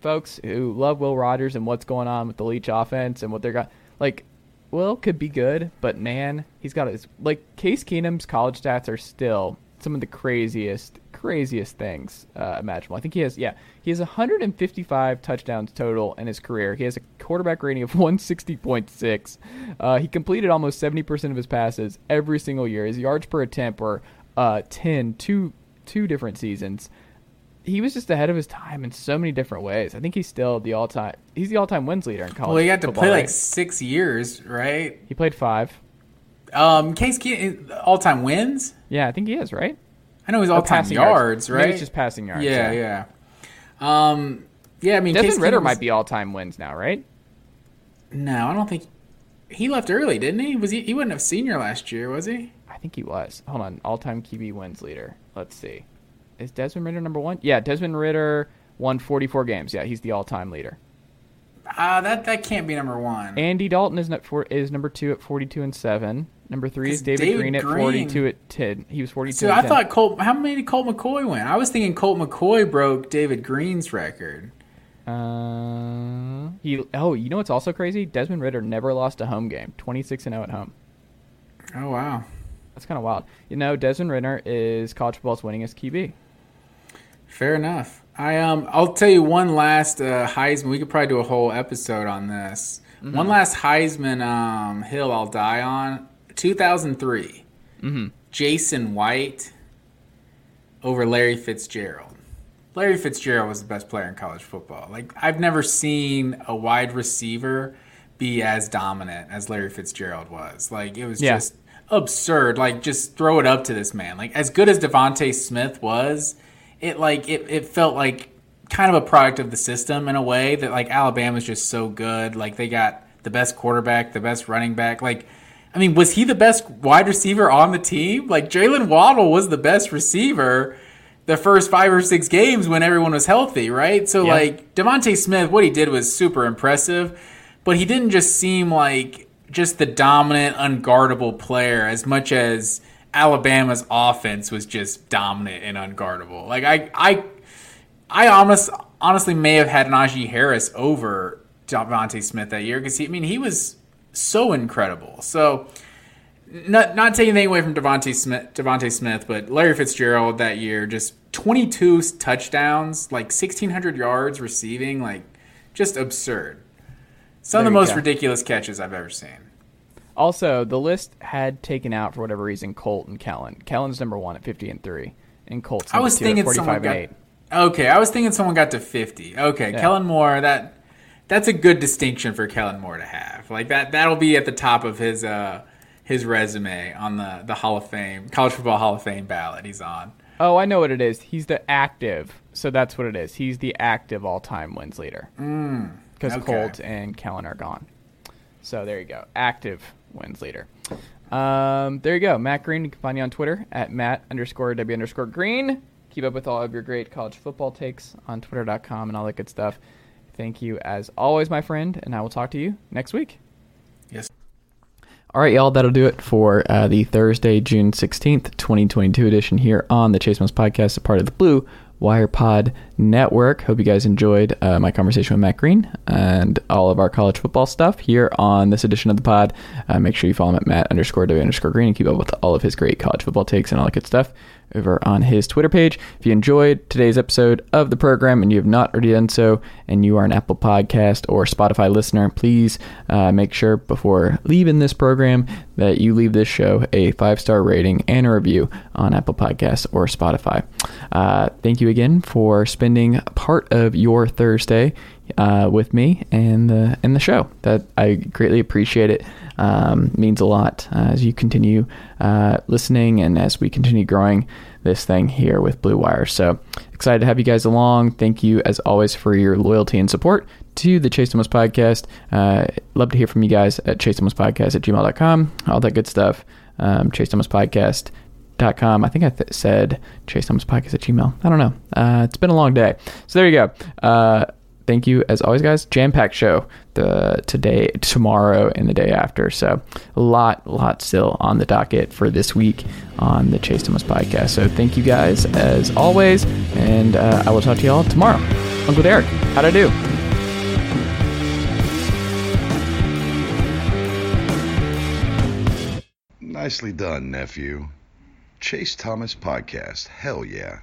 folks who love Will Rogers and what's going on with the Leach offense and what they're got like Will could be good, but man, he's got his like Case Keenum's college stats are still some of the craziest, craziest things uh, imaginable. I think he has, yeah, he has 155 touchdowns total in his career. He has a quarterback rating of 160.6. Uh, he completed almost 70% of his passes every single year. His yards per attempt were uh, 10, two, two different seasons he was just ahead of his time in so many different ways. I think he's still the all time. He's the all time wins leader in college. Well, he had to play like six years, right? He played five. Um, Case Keenum, all time wins. Yeah, I think he is right. I know he's all time yards, yards, right? Maybe it's just passing yards. Yeah, yeah. yeah. Um, yeah. I mean, Desmond Case Ridder might be all time wins now, right? No, I don't think he left early, didn't he? Was he? He wasn't have senior last year, was he? I think he was. Hold on, all time QB wins leader. Let's see is Desmond Ridder number one? Yeah, Desmond Ridder won 44 games. Yeah, he's the all-time leader. Uh, that that can't be number one. Andy Dalton is for, is number two at 42 and seven. Number three is David, David Greene, Greene, at 42 at 10. He was 42. So I 10. thought Colt. How many did Colt McCoy win? I was thinking Colt McCoy broke David Greene's record. Uh, he. Oh, you know what's also crazy? Desmond Ridder never lost a home game. 26 and 0 at home. Oh wow, that's kind of wild. You know, Desmond Ridder is college football's winningest QB. Fair enough. I um I'll tell you one last uh, Heisman. We could probably do a whole episode on this. Mm-hmm. One last Heisman um, hill I'll die on. 2003. Mm-hmm. Jason White over Larry Fitzgerald. Larry Fitzgerald was the best player in college football. Like I've never seen a wide receiver be as dominant as Larry Fitzgerald was. Like it was yeah. just absurd. Like just throw it up to this man. Like as good as DeVonta Smith was, it like it, it felt like kind of a product of the system in a way that like Alabama's just so good. Like they got the best quarterback, the best running back. Like, I mean, was he the best wide receiver on the team? Like Jaylen Waddle was the best receiver the first five or six games when everyone was healthy, right? So yeah. like DeVonta Smith, what he did was super impressive, but he didn't just seem like just the dominant, unguardable player as much as Alabama's offense was just dominant and unguardable. Like I I I almost honestly may have had Najee Harris over DeVonta Smith that year because he I mean he was so incredible. So not not taking anything away from DeVonta Smith, DeVonta Smith, but Larry Fitzgerald that year just 22 touchdowns, like 1600 yards receiving, like just absurd. Some of the most go. ridiculous catches I've ever seen. Also, the list had taken out for whatever reason Colt and Kellen. Kellen's number one at fifty and three, and Colt's I was thinking at someone got. eight. Okay, I was thinking someone got to fifty. Okay, Yeah. Kellen Moore. That that's a good distinction for Kellen Moore to have. Like that. That'll be at the top of his uh his resume on the the Hall of Fame college football Hall of Fame ballot. He's on. Oh, I know what it is. He's the active, so that's what it is. He's the active all-time wins leader. Because okay. Colt and Kellen are gone. So there you go, active wins later. Um, there you go, Matt Green. You can find me on Twitter at Matt underscore W underscore Green. Keep up with all of your great college football takes on Twitter.com and all that good stuff. Thank you as always, my friend, and I will talk to you next week. Yes. All right, y'all, that'll do it for uh, the Thursday, June 16th, 2022 edition here on the Chase Mills Podcast, a part of the Blue Wire Pod Network. Hope you guys enjoyed uh, my conversation with Matt Green and all of our college football stuff here on this edition of the pod. Uh, make sure you follow him at Matt underscore W underscore Green and keep up with all of his great college football takes and all that good stuff over on his Twitter page. If you enjoyed today's episode of the program and you have not already done so, and you are an Apple Podcast or Spotify listener, please uh, make sure before leaving this program that you leave this show a five star rating and a review on Apple Podcasts or Spotify. Uh, thank you again for spending part of your Thursday uh, with me and the and the show. That I greatly appreciate it. Um, means a lot uh, as you continue uh, listening and as we continue growing this thing here with Blue Wire. So excited to have you guys along. Thank you as always for your loyalty and support to the Chase Thomas podcast. Uh, love to hear from you guys at chase Thomas podcast at gmail.com. All that good stuff. Um, Chase Thomas podcast dot com. I think I th- said Chase Thomas podcast at Gmail. I don't know. Uh, it's been a long day. So there you go. Uh, thank you as always, guys. Jam packed show the today, tomorrow, and the day after. So a lot, lot still on the docket for this week on the Chase Thomas podcast. So thank you guys as always, and uh, I will talk to y'all tomorrow. Uncle Derek, how'd I do? Nicely done, nephew. Chase Thomas Podcast. Hell yeah.